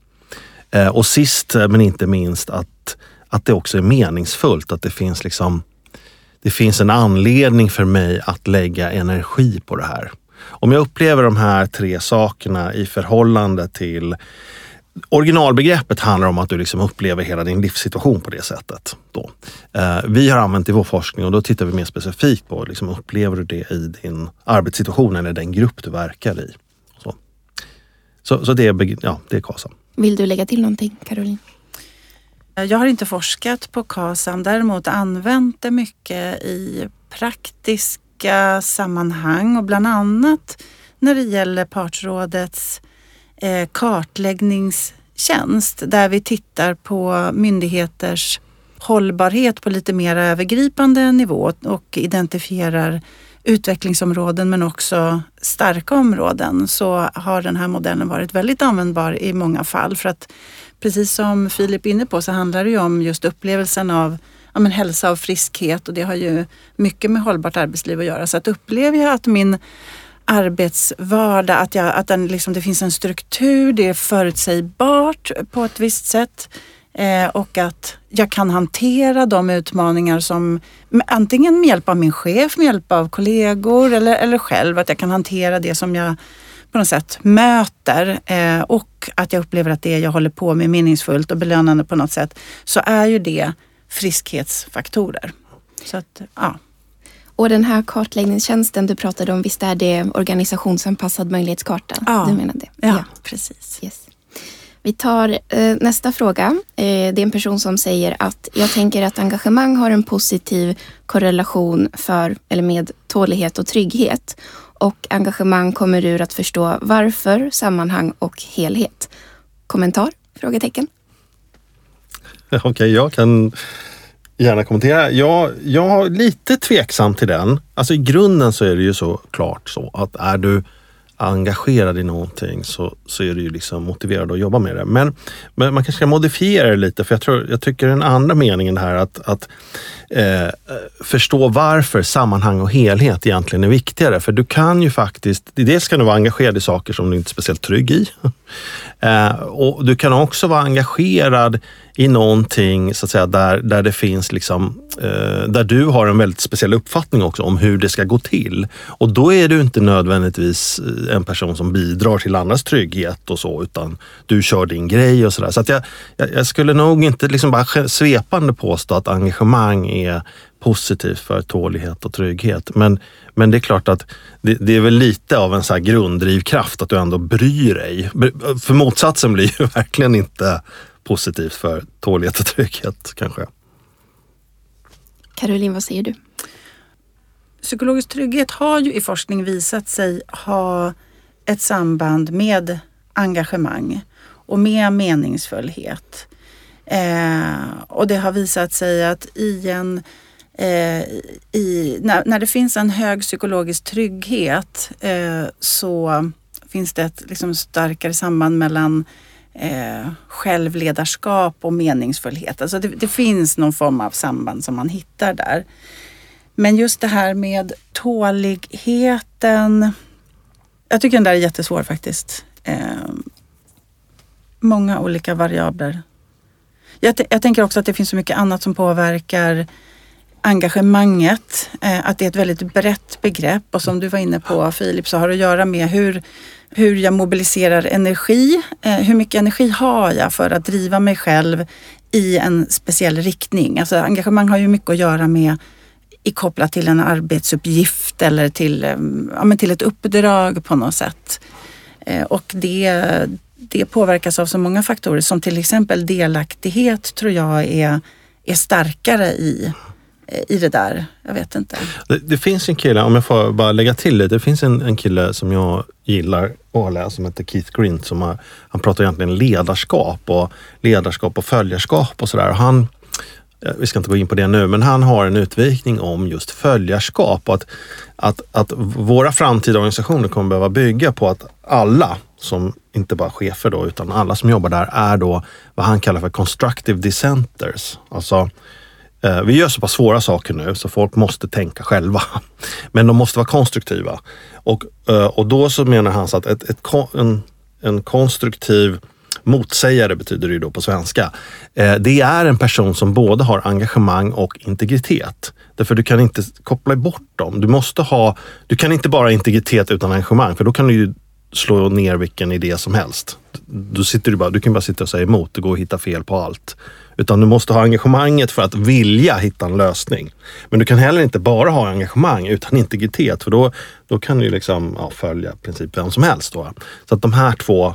Eh, och sist eh, men inte minst att, att det också är meningsfullt, att det finns liksom det finns en anledning för mig att lägga energi på det här. Om jag upplever de här tre sakerna i förhållande till Originalbegreppet handlar om att du liksom upplever hela din livssituation på det sättet. Då. Eh, vi har använt det i vår forskning och då tittar vi mer specifikt på, liksom, upplever du det i din arbetssituation eller den grupp du verkar i? Så, så, så det, är, ja, det är KASAM. Vill du lägga till någonting, Caroline? Jag har inte forskat på KASAM, däremot använt det mycket i praktiska sammanhang och bland annat när det gäller partsrådets eh, kartläggningstjänst där vi tittar på myndigheters hållbarhet på lite mer övergripande nivå och identifierar utvecklingsområden men också starka områden så har den här modellen varit väldigt användbar i många fall för att precis som Filip är inne på så handlar det ju om just upplevelsen av ja, men hälsa och friskhet och det har ju mycket med hållbart arbetsliv att göra. Så att upplever jag att min arbetsvardag, att, jag, att den liksom, det finns en struktur, det är förutsägbart på ett visst sätt eh, och att jag kan hantera de utmaningar som antingen med hjälp av min chef, med hjälp av kollegor eller, eller själv, att jag kan hantera det som jag på något sätt möter eh, och att jag upplever att det jag håller på med är meningsfullt och belönande på något sätt, så är ju det friskhetsfaktorer. Så att, ja. Och den här kartläggningstjänsten du pratade om, visst är det organisationsanpassad möjlighetskarta? Ja. Du menar det? Ja, precis. Yes. Vi tar eh, nästa fråga. Eh, det är en person som säger att jag tänker att engagemang har en positiv korrelation för, eller med tålighet och trygghet. Och engagemang kommer ur att förstå varför, sammanhang och helhet. Kommentar? Frågetecken. Okej, jag kan gärna kommentera. Jag, jag är lite tveksam till den. Alltså i grunden så är det ju så klart så att är du engagerad i någonting så, så är du ju liksom motiverad att jobba med det. Men, men man kanske ska modifiera det lite för jag, tror, jag tycker den andra meningen här att, att eh, förstå varför sammanhang och helhet egentligen är viktigare. För du kan ju faktiskt, dels kan du vara engagerad i saker som du inte är speciellt trygg i. eh, och du kan också vara engagerad i någonting så att säga, där, där det finns liksom, eh, där du har en väldigt speciell uppfattning också om hur det ska gå till. Och då är du inte nödvändigtvis eh, en person som bidrar till andras trygghet och så, utan du kör din grej och sådär. Så att jag, jag, jag, skulle nog inte liksom bara svepande påstå att engagemang är positivt för tålighet och trygghet. Men, men det är klart att det, det är väl lite av en så grunddrivkraft att du ändå bryr dig. För motsatsen blir ju verkligen inte positivt för tålighet och trygghet kanske. Caroline, vad säger du? Psykologisk trygghet har ju i forskning visat sig ha ett samband med engagemang och med meningsfullhet. Eh, och det har visat sig att i en, eh, i, när, när, det finns en hög psykologisk trygghet eh, så finns det ett liksom, starkare samband mellan eh, självledarskap och meningsfullhet. Alltså det, det, finns någon form av samband som man hittar där. Men just det här med tåligheten. Jag tycker den där är jättesvår faktiskt. Eh, många olika variabler. Jag, jag, tänker också att det finns så mycket annat som påverkar engagemanget. Eh, att det är ett väldigt brett begrepp och som du var inne på Filip så har det att göra med hur hur jag mobiliserar energi. Eh, hur mycket energi har jag för att driva mig själv i en speciell riktning? Alltså engagemang har ju mycket att göra med i kopplat till en arbetsuppgift eller till, eh, ja, men till ett uppdrag på något sätt. Och det, det påverkas av så många faktorer som till exempel delaktighet tror jag är, är starkare i i det där. Jag vet inte. Det, det, finns en kille, om jag får bara lägga till lite. Det finns en, en kille som jag gillar och har läst som heter Keith Grint. Som har, han pratar egentligen ledarskap och ledarskap och följarskap och sådär. Han, eh, vi ska inte gå in på det nu, men han har en utvikning om just följarskap och att, att, att våra framtida organisationer kommer behöva bygga på att alla som inte bara chefer då, utan alla som jobbar där är då vad han kallar för constructive dissenters. Alltså Eh, Eh, vi gör så pass svåra saker nu så folk måste tänka själva. Men de måste vara konstruktiva. Och, eh, och då så menar han så att ett, ett, en, en konstruktiv motsägare betyder det ju då på svenska. Eh, det är en person som både har engagemang och integritet. Därför du kan inte koppla bort dem. Du måste ha, du kan inte bara ha integritet utan engagemang för då kan du ju slå ner vilken idé som helst. Du, sitter du, bara, du kan bara sitta och säga emot, det går att hitta fel på allt. Utan du måste ha engagemanget för att vilja hitta en lösning. Men du kan heller inte bara ha engagemang utan integritet för då, då kan du liksom, ja, följa princip vem som helst. Då. Så att de här två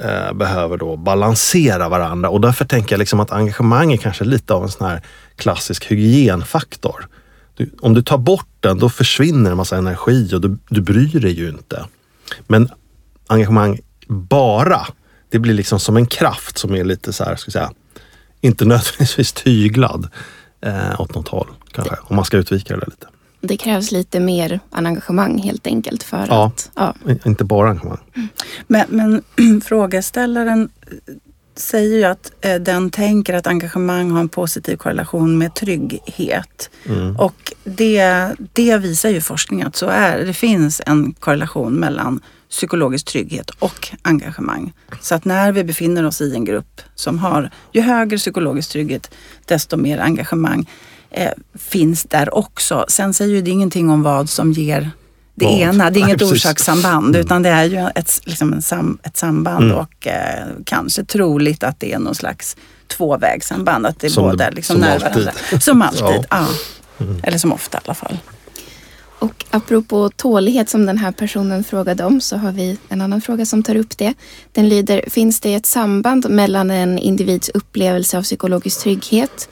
eh, behöver då balansera varandra och därför tänker jag liksom att engagemang är kanske lite av en sån här klassisk hygienfaktor. Du, om du tar bort den då försvinner en massa energi och du, du bryr dig ju inte. Men engagemang bara, det blir liksom som en kraft som är lite så här, ska säga, inte nödvändigtvis tyglad eh, åt något håll kanske, om man ska utvika det lite. Det krävs lite mer engagemang helt enkelt för ja, att... Ja, inte bara engagemang. Men, men frågeställaren säger ju att eh, den tänker att engagemang har en positiv korrelation med trygghet. Mm. Och det, det visar ju forskning att så är det. finns en korrelation mellan psykologisk trygghet och engagemang. Så att när vi befinner oss i en grupp som har, ju högre psykologisk trygghet, desto mer engagemang eh, finns där också. Sen säger ju det ingenting om vad som ger det vad? ena. Det är inget orsakssamband mm. utan det är ju ett, liksom sam, ett samband mm. och eh, kanske troligt att det är någon slags tvåvägssamband. Att det är som båda liksom som alltid. Som alltid, ja. ja. Mm. Eller som ofta i alla fall. Och apropå tålighet som den här personen frågade om så har vi en annan fråga som tar upp det. Den lyder, finns det ett samband mellan en individs upplevelse av psykologisk trygghet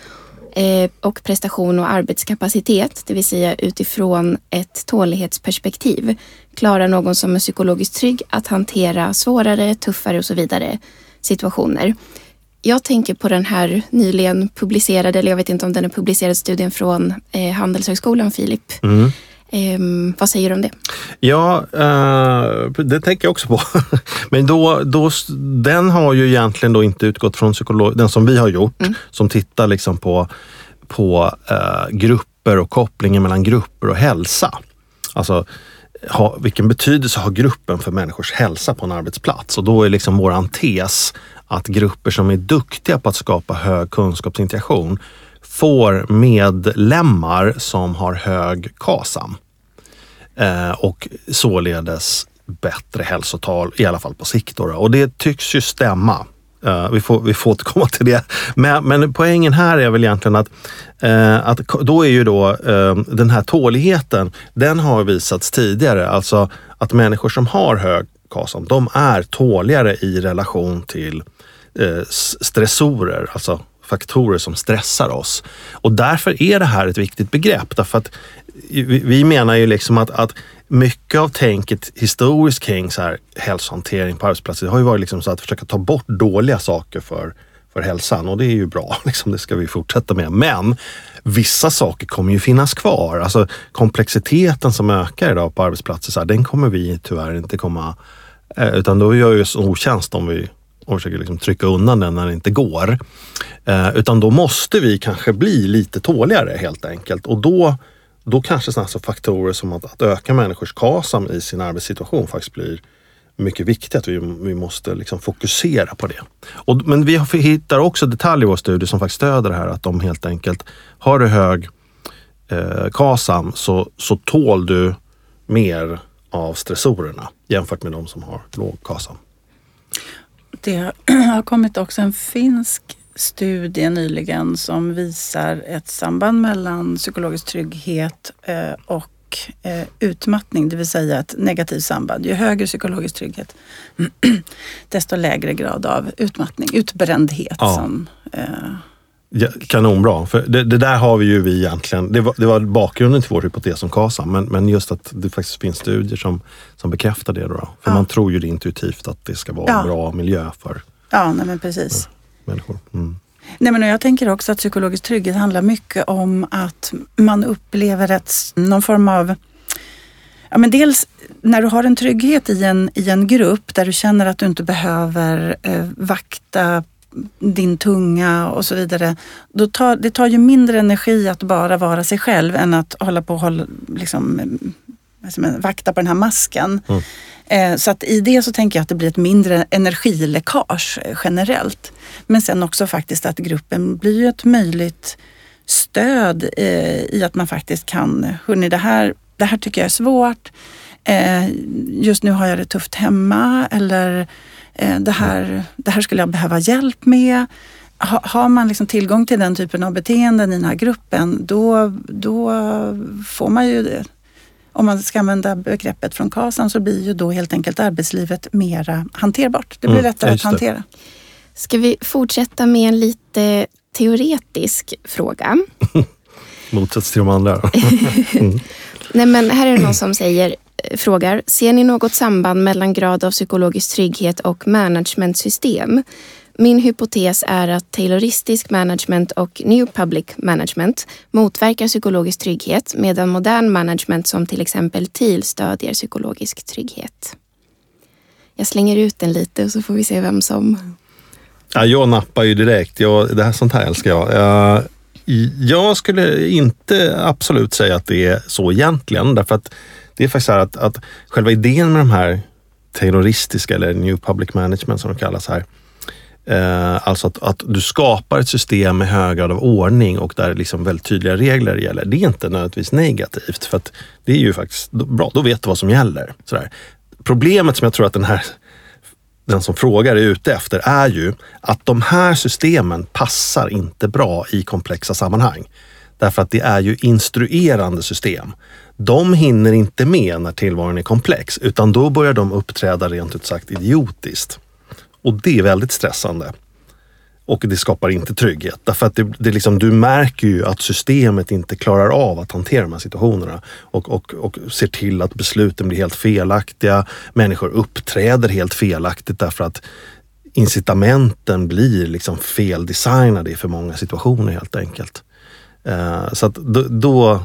eh, och prestation och arbetskapacitet, det vill säga utifrån ett tålighetsperspektiv. Klarar någon som är psykologiskt trygg att hantera svårare, tuffare och så vidare situationer? Jag tänker på den här nyligen publicerade, eller jag vet inte om den är publicerad, studien från eh, Handelshögskolan, Filip. Mm. Eh, vad säger du om det? Ja, eh, det tänker jag också på. Men då, då, den har ju egentligen då inte utgått från psykolog, den som vi har gjort, Mm. som tittar liksom på, på eh, grupper och kopplingen mellan grupper och hälsa. Alltså, ha, vilken betydelse har gruppen för människors hälsa på en arbetsplats? Och då är liksom våran tes att grupper som är duktiga på att skapa hög kunskapsintegration får medlemmar som har hög KASAM eh, och således bättre hälsotal, i alla fall på sikt. Då. Och det tycks ju stämma. Eh, vi, får, vi får återkomma till det. Men, men poängen här är väl egentligen att, eh, att då är ju då den här tåligheten, den har visats tidigare. Alltså att människor som har hög KASAM, de är tåligare i relation till stressorer, alltså faktorer som stressar oss. Och därför är det här ett viktigt begrepp. Därför att vi, menar ju liksom att, att mycket av tänket historiskt kring så här, hälsohantering på arbetsplatser har ju varit liksom så att försöka ta bort dåliga saker för, för hälsan och det är ju bra. Liksom, det ska vi fortsätta med. Men vissa saker kommer ju finnas kvar. Alltså komplexiteten som ökar idag på arbetsplatser, så här, den kommer vi tyvärr inte komma... Eh, utan då gör vi oss en otjänst om vi och försöker liksom trycka undan den när det inte går. Eh, utan då måste vi kanske bli lite tåligare helt enkelt. Och då, då kanske sådana faktorer som att, att öka människors KASAM i sin arbetssituation faktiskt blir mycket viktigt. Att vi, vi måste liksom fokusera på det. Och, men vi hittar också detaljer i vår studie som faktiskt stöder det här. Att de helt enkelt, har du hög eh, KASAM så, så tål du mer av stressorerna jämfört med de som har låg KASAM. Det har kommit också en finsk studie nyligen som visar ett samband mellan psykologisk trygghet eh, och eh, utmattning, det vill säga ett negativt samband. Ju högre psykologisk trygghet, desto lägre grad av utmattning, utbrändhet. Ja. Som, eh, Ja, kanonbra. För det, det där har vi ju vi egentligen. Det var, det var bakgrunden till vår hypotes om KASAM. Men, men just att det faktiskt finns studier som, som bekräftar det. Då, då. För Ja. man tror ju det intuitivt att det ska vara Ja. en bra miljö för ja, nej men precis. människor. Mm. Nej, men jag tänker också att psykologisk trygghet handlar mycket om att man upplever ett, någon form av Ja, men dels när du har en trygghet i en, i en grupp där du känner att du inte behöver eh, vakta din tunga och så vidare. Då tar, det tar ju mindre energi att bara vara sig själv än att hålla på och hålla, liksom, vakta på den här masken. Mm. Eh, Så att i det så tänker jag att det blir ett mindre energiläckage eh, generellt. Men sen också faktiskt att gruppen blir ju ett möjligt stöd eh, i att man faktiskt kan, hörni det här, det här tycker jag är svårt. Just nu har jag det tufft hemma eller det, här, det här skulle jag behöva hjälp med. Ha, har man liksom tillgång till den typen av beteenden i den här gruppen då, då får man ju det. Om man ska använda begreppet från KASAM så blir ju då helt enkelt arbetslivet mera hanterbart. Det blir Mm, lättare att hantera. Ska vi fortsätta med en lite teoretisk fråga? Motsats till de andra. Nej, men här är det någon som säger, eh, frågar, ser ni något samband mellan grad av psykologisk trygghet och managementsystem? Min hypotes är att tayloristisk management och new public management motverkar psykologisk trygghet medan modern management som till exempel TIL stödjer psykologisk trygghet. Jag slänger ut den lite och så får vi se vem som... Ja, jag nappar ju direkt. Jag, det här sånt här älskar jag. Eh, jag skulle inte absolut säga att det är så egentligen. Därför att det är faktiskt så här att, att själva idén med de här terroristiska eller new public management som de kallas här. Eh, alltså att, att du skapar ett system med hög grad av ordning och där liksom väldigt tydliga regler gäller. Det är inte nödvändigtvis negativt för att det är ju faktiskt bra. Då vet du vad som gäller. Sådär. Problemet som jag tror att den här den som frågar är ute efter är ju att de här systemen passar inte bra i komplexa sammanhang. Därför att det är ju instruerande system. De hinner inte med när tillvaron är komplex utan då börjar de uppträda rent ut sagt idiotiskt. Och det är väldigt stressande. Och det skapar inte trygghet. Därför att det, det liksom, du märker ju att systemet inte klarar av att hantera de här situationerna. Och, och, och ser till att besluten blir helt felaktiga. Människor uppträder helt felaktigt därför att incitamenten blir liksom feldesignade i för många situationer helt enkelt. Eh, så att då, då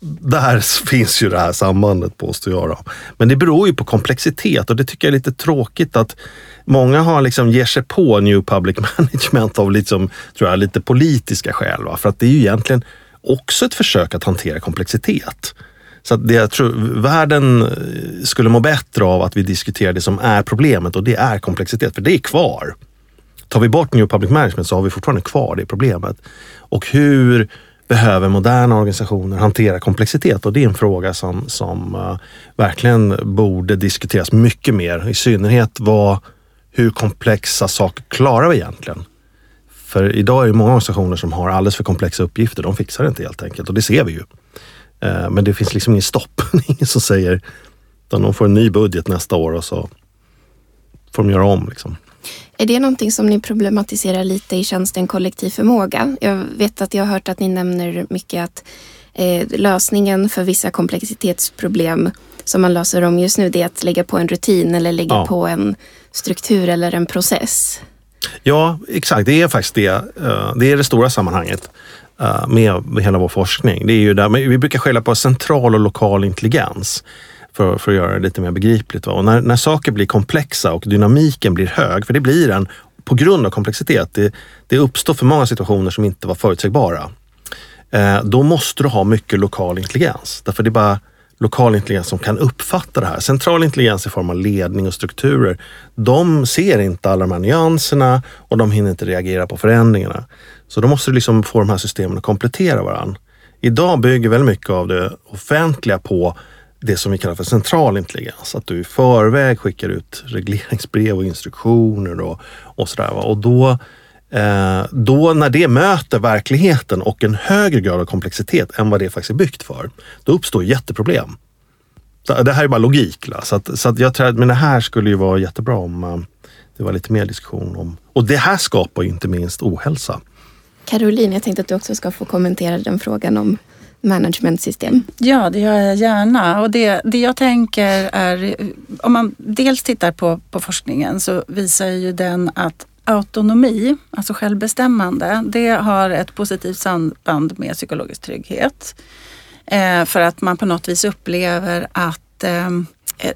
där finns ju det här sambandet påstår jag. Då. Men det beror ju på komplexitet och det tycker jag är lite tråkigt att många har liksom ger sig på New Public Management av liksom, tror jag, lite politiska skäl. Va? För att det är ju egentligen också ett försök att hantera komplexitet. Så att det, jag tror världen eh, skulle må bättre av att vi diskuterar det som är problemet och det är komplexitet, för det är kvar. Tar vi bort New Public Management så har vi fortfarande kvar det problemet. Och hur behöver moderna organisationer hantera komplexitet? Och det är en fråga som, som uh, verkligen borde diskuteras mycket mer. I synnerhet vad, hur komplexa saker klarar vi egentligen? För idag är det många organisationer som har alldeles för komplexa uppgifter. De fixar det inte helt enkelt och det ser vi ju. Uh, men det finns liksom ingen stopp. ingen som säger utan de får en ny budget nästa år och så får de göra om. Liksom. Är det någonting som ni problematiserar lite i tjänsten kollektiv förmåga? Jag vet att jag har hört att ni nämner mycket att eh, lösningen för vissa komplexitetsproblem som man löser om just nu det är att lägga på en rutin eller lägga ja. på en struktur eller en process. Ja, exakt. Det är faktiskt det. Eh, det är det stora sammanhanget eh, med hela vår forskning. Det är ju där, vi brukar skälla på central och lokal intelligens för, för att göra det lite mer begripligt. Va? Och när, när saker blir komplexa och dynamiken blir hög, för det blir den på grund av komplexitet. Det, det uppstår för många situationer som inte var förutsägbara. Eh, då måste du ha mycket lokal intelligens. Därför det är bara lokal intelligens som kan uppfatta det här. Central intelligens i form av ledning och strukturer, de ser inte alla de här nyanserna och de hinner inte reagera på förändringarna. Så då måste du liksom få de här systemen att komplettera varandra. Idag bygger väldigt mycket av det offentliga på det som vi kallar för central intelligens. Att du i förväg skickar ut regleringsbrev och instruktioner och, och sådär. Och då, eh, då när det möter verkligheten och en högre grad av komplexitet än vad det faktiskt är byggt för, då uppstår jätteproblem. Så det här är bara logik. Så, att, så att jag tror att men det här skulle ju vara jättebra om eh, det var lite mer diskussion om... Och det här skapar ju inte minst ohälsa. Caroline, jag tänkte att du också ska få kommentera den frågan om managementsystem? Ja, det gör jag gärna. Och det, det jag tänker är, om man dels tittar på, på forskningen så visar ju den att autonomi, alltså självbestämmande, det har ett positivt samband med psykologisk trygghet. Eh, för att man på något vis upplever att eh,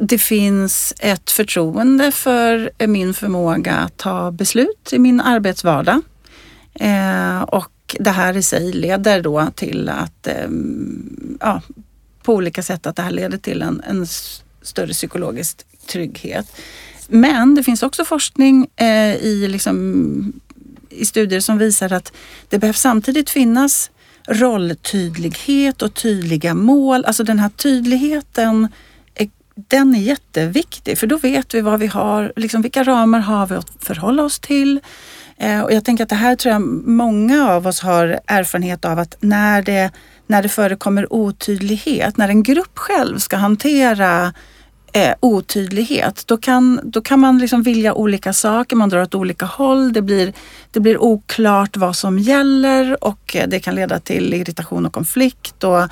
det finns ett förtroende för min förmåga att ta beslut i min arbetsvardag. Eh, och det här i sig leder då till att, ehm, ja, på olika sätt att det här leder till en, en större psykologisk trygghet. Men det finns också forskning eh, i, liksom, i studier som visar att det behövs samtidigt finnas rolltydlighet och tydliga mål. Alltså den här tydligheten den är jätteviktig för då vet vi vad vi har, liksom vilka ramar har vi att förhålla oss till. Eh, och jag tänker att det här tror jag många av oss har erfarenhet av att när det, när det förekommer otydlighet, när en grupp själv ska hantera eh, otydlighet, då kan, då kan man liksom vilja olika saker, man drar åt olika håll, det blir, det blir oklart vad som gäller och eh, det kan leda till irritation och konflikt. Och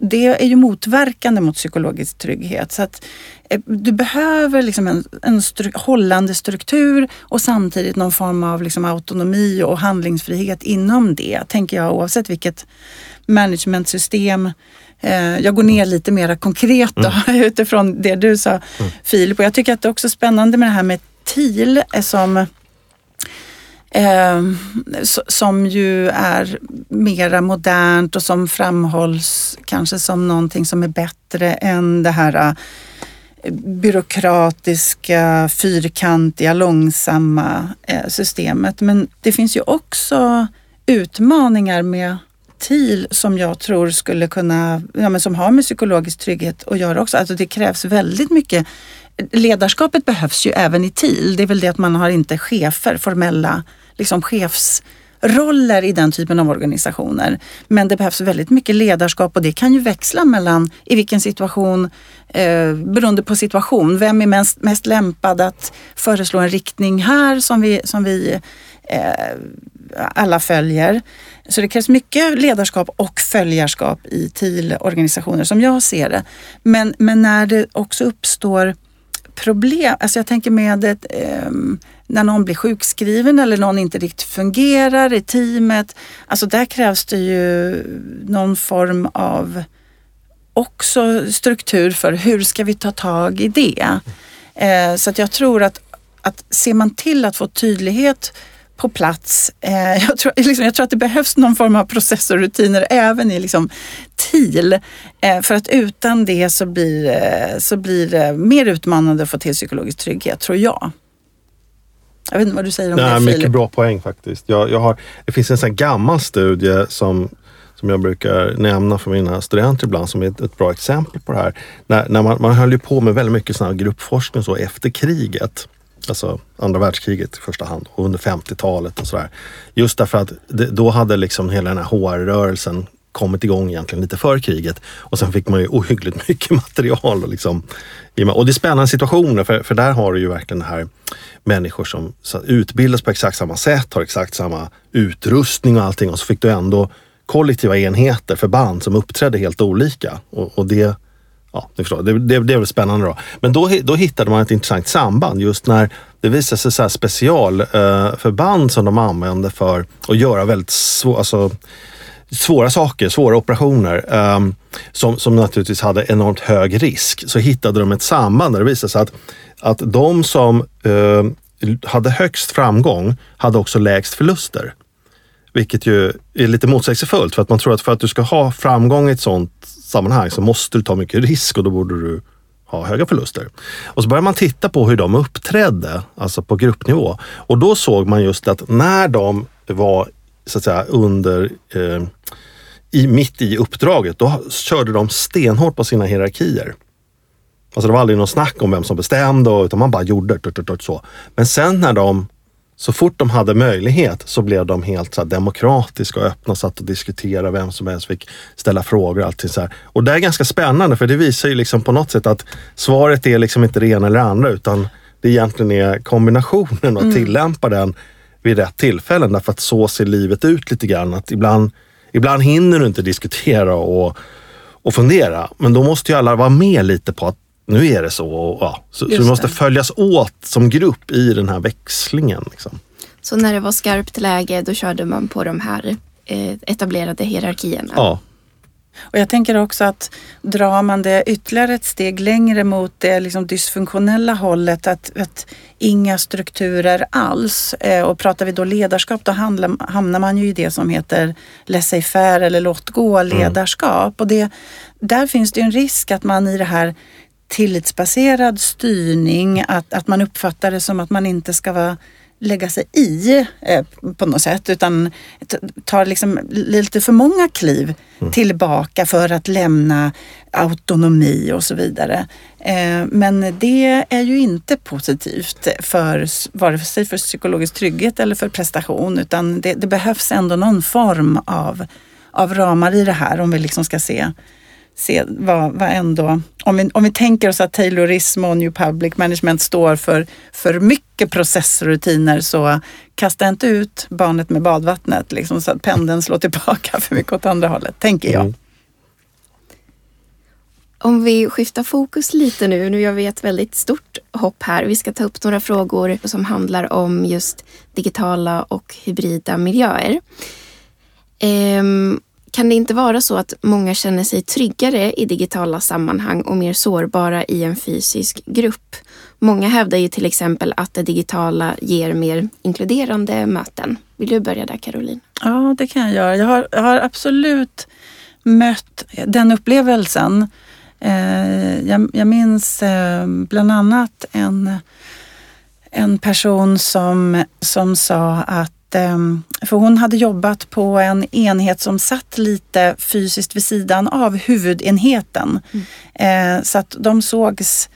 det är ju motverkande mot psykologisk trygghet. Så att eh, du behöver liksom en, en stru hållande struktur och samtidigt någon form av liksom autonomi och handlingsfrihet inom det, tänker jag oavsett vilket managementsystem eh, jag går ner lite mer konkret då, mm. utifrån det du sa mm. Filip. Och jag tycker att det är också spännande med det här med TIL som Eh, som ju är mera modernt och som framhålls kanske som någonting som är bättre än det här eh, byråkratiska, fyrkantiga, långsamma eh, systemet. Men det finns ju också utmaningar med TIL som jag tror skulle kunna, ja, men som har med psykologisk trygghet att göra också. Alltså det krävs väldigt mycket Ledarskapet behövs ju även i TIL. Det är väl det att man har inte chefer, formella liksom chefsroller i den typen av organisationer. Men det behövs väldigt mycket ledarskap och det kan ju växla mellan i vilken situation, eh, beroende på situation. Vem är mest, mest lämpad att föreslå en riktning här som vi, som vi eh, alla följer. Så det krävs mycket ledarskap och följarskap i TIL-organisationer som jag ser det. Men, men när det också uppstår problem, alltså jag tänker med ett, eh, när någon blir sjukskriven eller någon inte riktigt fungerar i teamet. Alltså där krävs det ju någon form av också struktur för hur ska vi ta tag i det. Eh, så att jag tror att, att ser man till att få tydlighet på plats. Eh, jag, tror, liksom, jag tror att det behövs någon form av process och rutiner även i liksom, TIL. Eh, för att utan det så blir, eh, så blir det mer utmanande att få till psykologisk trygghet, tror jag. Jag vet inte vad du säger om Nej, det Mycket Filip? bra poäng faktiskt. Jag, jag har, det finns en sån gammal studie som, som jag brukar nämna för mina studenter ibland som är ett, ett bra exempel på det här. När, när man, man höll ju på med väldigt mycket sån här gruppforskning så efter kriget. Alltså andra världskriget i första hand och under 50-talet och sådär. Just därför att det, då hade liksom hela den här HR-rörelsen kommit igång egentligen lite före kriget och sen fick man ju ohyggligt mycket material. Och, liksom, och det är spännande situationer för, för där har du ju verkligen det här människor som så, utbildas på exakt samma sätt, har exakt samma utrustning och allting och så fick du ändå kollektiva enheter, förband som uppträdde helt olika. Och, och det, ja, ni förstår, det, det, det är väl spännande då. Men då, då hittade man ett intressant samband just när det visade sig så här specialförband eh, som de använde för att göra väldigt svåra, alltså, svåra saker, svåra operationer eh, som, som naturligtvis hade enormt hög risk. Så hittade de ett samband där det visade sig att, att de som eh, hade högst framgång hade också lägst förluster. Vilket ju är lite motsägelsefullt för att man tror att för att du ska ha framgång i ett sånt sammanhang så måste du ta mycket risk och då borde du ha höga förluster. Och så började man titta på hur de uppträdde, alltså på gruppnivå. Och då såg man just att när de var så att säga under eh, i, mitt i uppdraget, då körde de stenhårt på sina hierarkier. Alltså det var aldrig något snack om vem som bestämde utan man bara gjorde det. Så. Men sen när de så fort de hade möjlighet så blev de helt så demokratiska och öppna och satt och diskuterade. Vem som helst fick ställa frågor. Och, allting så här. och det är ganska spännande för det visar ju liksom på något sätt att svaret är liksom inte det ena eller det andra utan det egentligen är kombinationen och mm. tillämpa den vid rätt tillfällen. Därför att så ser livet ut lite grann. Att ibland, ibland hinner du inte diskutera och, och fundera. Men då måste ju alla vara med lite på att nu är det så. Och, ja, så, så vi måste följas åt som grupp i den här växlingen. Liksom. Så när det var skarpt läge då körde man på de här eh, etablerade hierarkierna? Ja. Och jag tänker också att drar man det ytterligare ett steg längre mot det liksom dysfunktionella hållet, att, att inga strukturer alls. Eh, och pratar vi då ledarskap, då handlar, hamnar man ju i det som heter laissez-faire eller låt gå ledarskap. Mm. Och det, där finns det en risk att man i det här tillitsbaserad styrning, att, att man uppfattar det som att man inte ska vara lägga sig i eh, på något sätt utan tar liksom lite för många kliv mm. tillbaka för att lämna autonomi och så vidare. Eh, men det är ju inte positivt för vare sig för psykologisk trygghet eller för prestation utan det, det behövs ändå någon form av, av ramar i det här om vi liksom ska se se vad, vad ändå, om vi, om vi tänker oss att Taylorism och New Public Management står för för mycket processrutiner så kasta inte ut barnet med badvattnet liksom, så att pendeln slår tillbaka för mycket åt andra hållet, tänker jag. Mm. Om vi skiftar fokus lite nu, nu gör vi ett väldigt stort hopp här. Vi ska ta upp några frågor som handlar om just digitala och hybrida miljöer. Ehm, kan det inte vara så att många känner sig tryggare i digitala sammanhang och mer sårbara i en fysisk grupp? Många hävdar ju till exempel att det digitala ger mer inkluderande möten. Vill du börja där Caroline? Ja, det kan jag göra. Jag har, jag har absolut mött den upplevelsen. Eh, jag, jag minns eh, bland annat en, en person som, som sa att för hon hade jobbat på en enhet som satt lite fysiskt vid sidan av huvudenheten. Mm. Eh, så att de sågs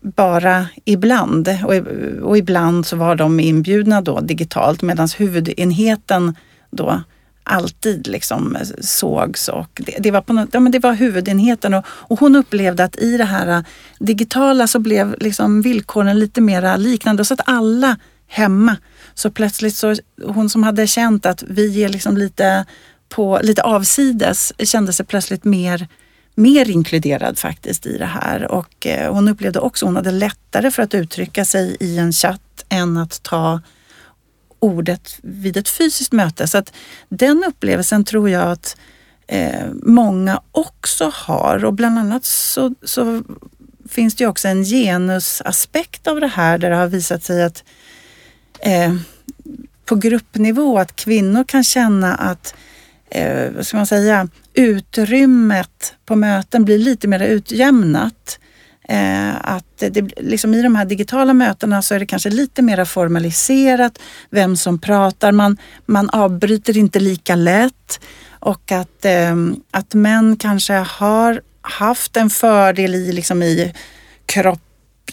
bara ibland och, och ibland så var de inbjudna då digitalt medan huvudenheten då alltid liksom sågs och det, det, var, på något, ja, men det var huvudenheten och, och, hon upplevde att i det här digitala så blev liksom villkoren lite mera liknande så att alla hemma. Så plötsligt så, hon som hade känt att vi är liksom lite, på, lite avsides kände sig plötsligt mer, mer inkluderad faktiskt i det här. Och eh, hon upplevde också hon hade lättare för att uttrycka sig i en chatt än att ta ordet vid ett fysiskt möte. Så att den upplevelsen tror jag att eh, många också har. Och bland annat så, så finns det ju också en genusaspekt av det här där det har visat sig att eh, på gruppnivå att kvinnor kan känna att eh, vad ska man säga, utrymmet på möten blir lite mer utjämnat. Eh, att det, liksom I de här digitala mötena så är det kanske lite mer formaliserat vem som pratar. Man, man avbryter inte lika lätt och att, eh, att män kanske har haft en fördel i, liksom i kropp,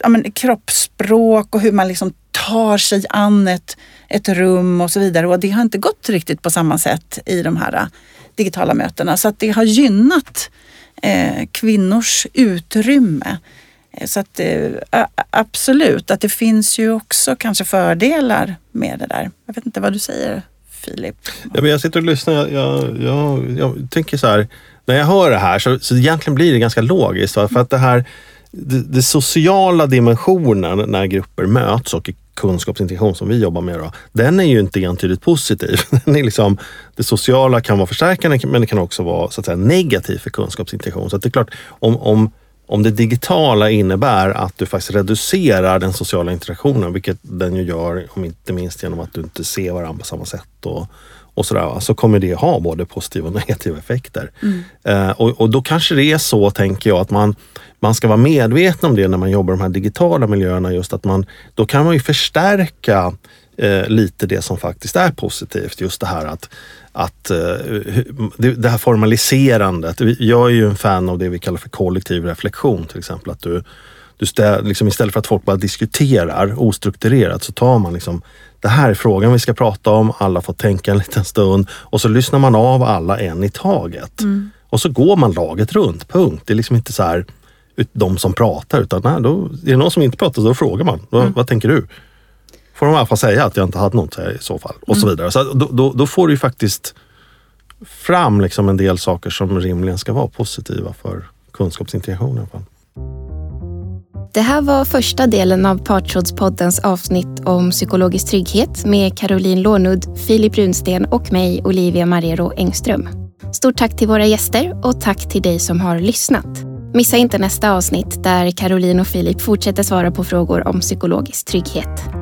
ja, men, kroppsspråk och hur man liksom tar sig an ett, ett rum och så vidare. Och det har inte gått riktigt på samma sätt i de här äh, digitala mötena. Så att det har gynnat eh, kvinnors utrymme. Äh, så att eh, absolut, att det finns ju också kanske fördelar med det där. Jag vet inte vad du säger Filip? Ja, men jag sitter och lyssnar. Jag, jag, jag, jag tänker så här, när jag hör det här så, så egentligen blir det ganska logiskt. För att det här, det, det sociala dimensionen när grupper möts och kunskapsintegration som vi jobbar med, då, den är ju inte entydigt positiv. Den är liksom, det sociala kan vara förstärkande men det kan också vara så att säga, negativt för kunskapsintegration. Så det är klart, om, om, om det digitala innebär att du faktiskt reducerar den sociala interaktionen, vilket den ju gör, om inte minst genom att du inte ser varandra på samma sätt och, och sådär, så kommer det ha både positiva och negativa effekter. Mm. Eh, och, och, då kanske det är så, tänker jag, att man man ska vara medveten om det när man jobbar i de här digitala miljöerna. Just att man, då kan man ju förstärka eh, lite det som faktiskt är positivt. Just det här att, att eh, det, här formaliserandet. Jag är ju en fan av det vi kallar för kollektiv reflektion till exempel. Att du, du stä, liksom istället för att folk bara diskuterar ostrukturerat så tar man liksom det här är frågan vi ska prata om, alla får tänka en liten stund och så lyssnar man av alla en i taget. Mm. Och så går man laget runt, punkt. Det är liksom inte så här de som pratar utan nej, då, är det någon som inte pratar då frågar man. Mm. Vad tänker du? Får de i alla fall säga att jag inte hade något i så fall och mm. så vidare. Så då, då, då, får du ju faktiskt fram liksom en del saker som rimligen ska vara positiva för kunskapsintegration i alla fall. Det här var första delen av Partsrådspoddens avsnitt om psykologisk trygghet med Caroline Lånud, Filip Runsten och mig, Olivia Marrero Engström. Stort tack till våra gäster och tack till dig som har lyssnat. Missa inte nästa avsnitt där Caroline och Filip fortsätter svara på frågor om psykologisk trygghet.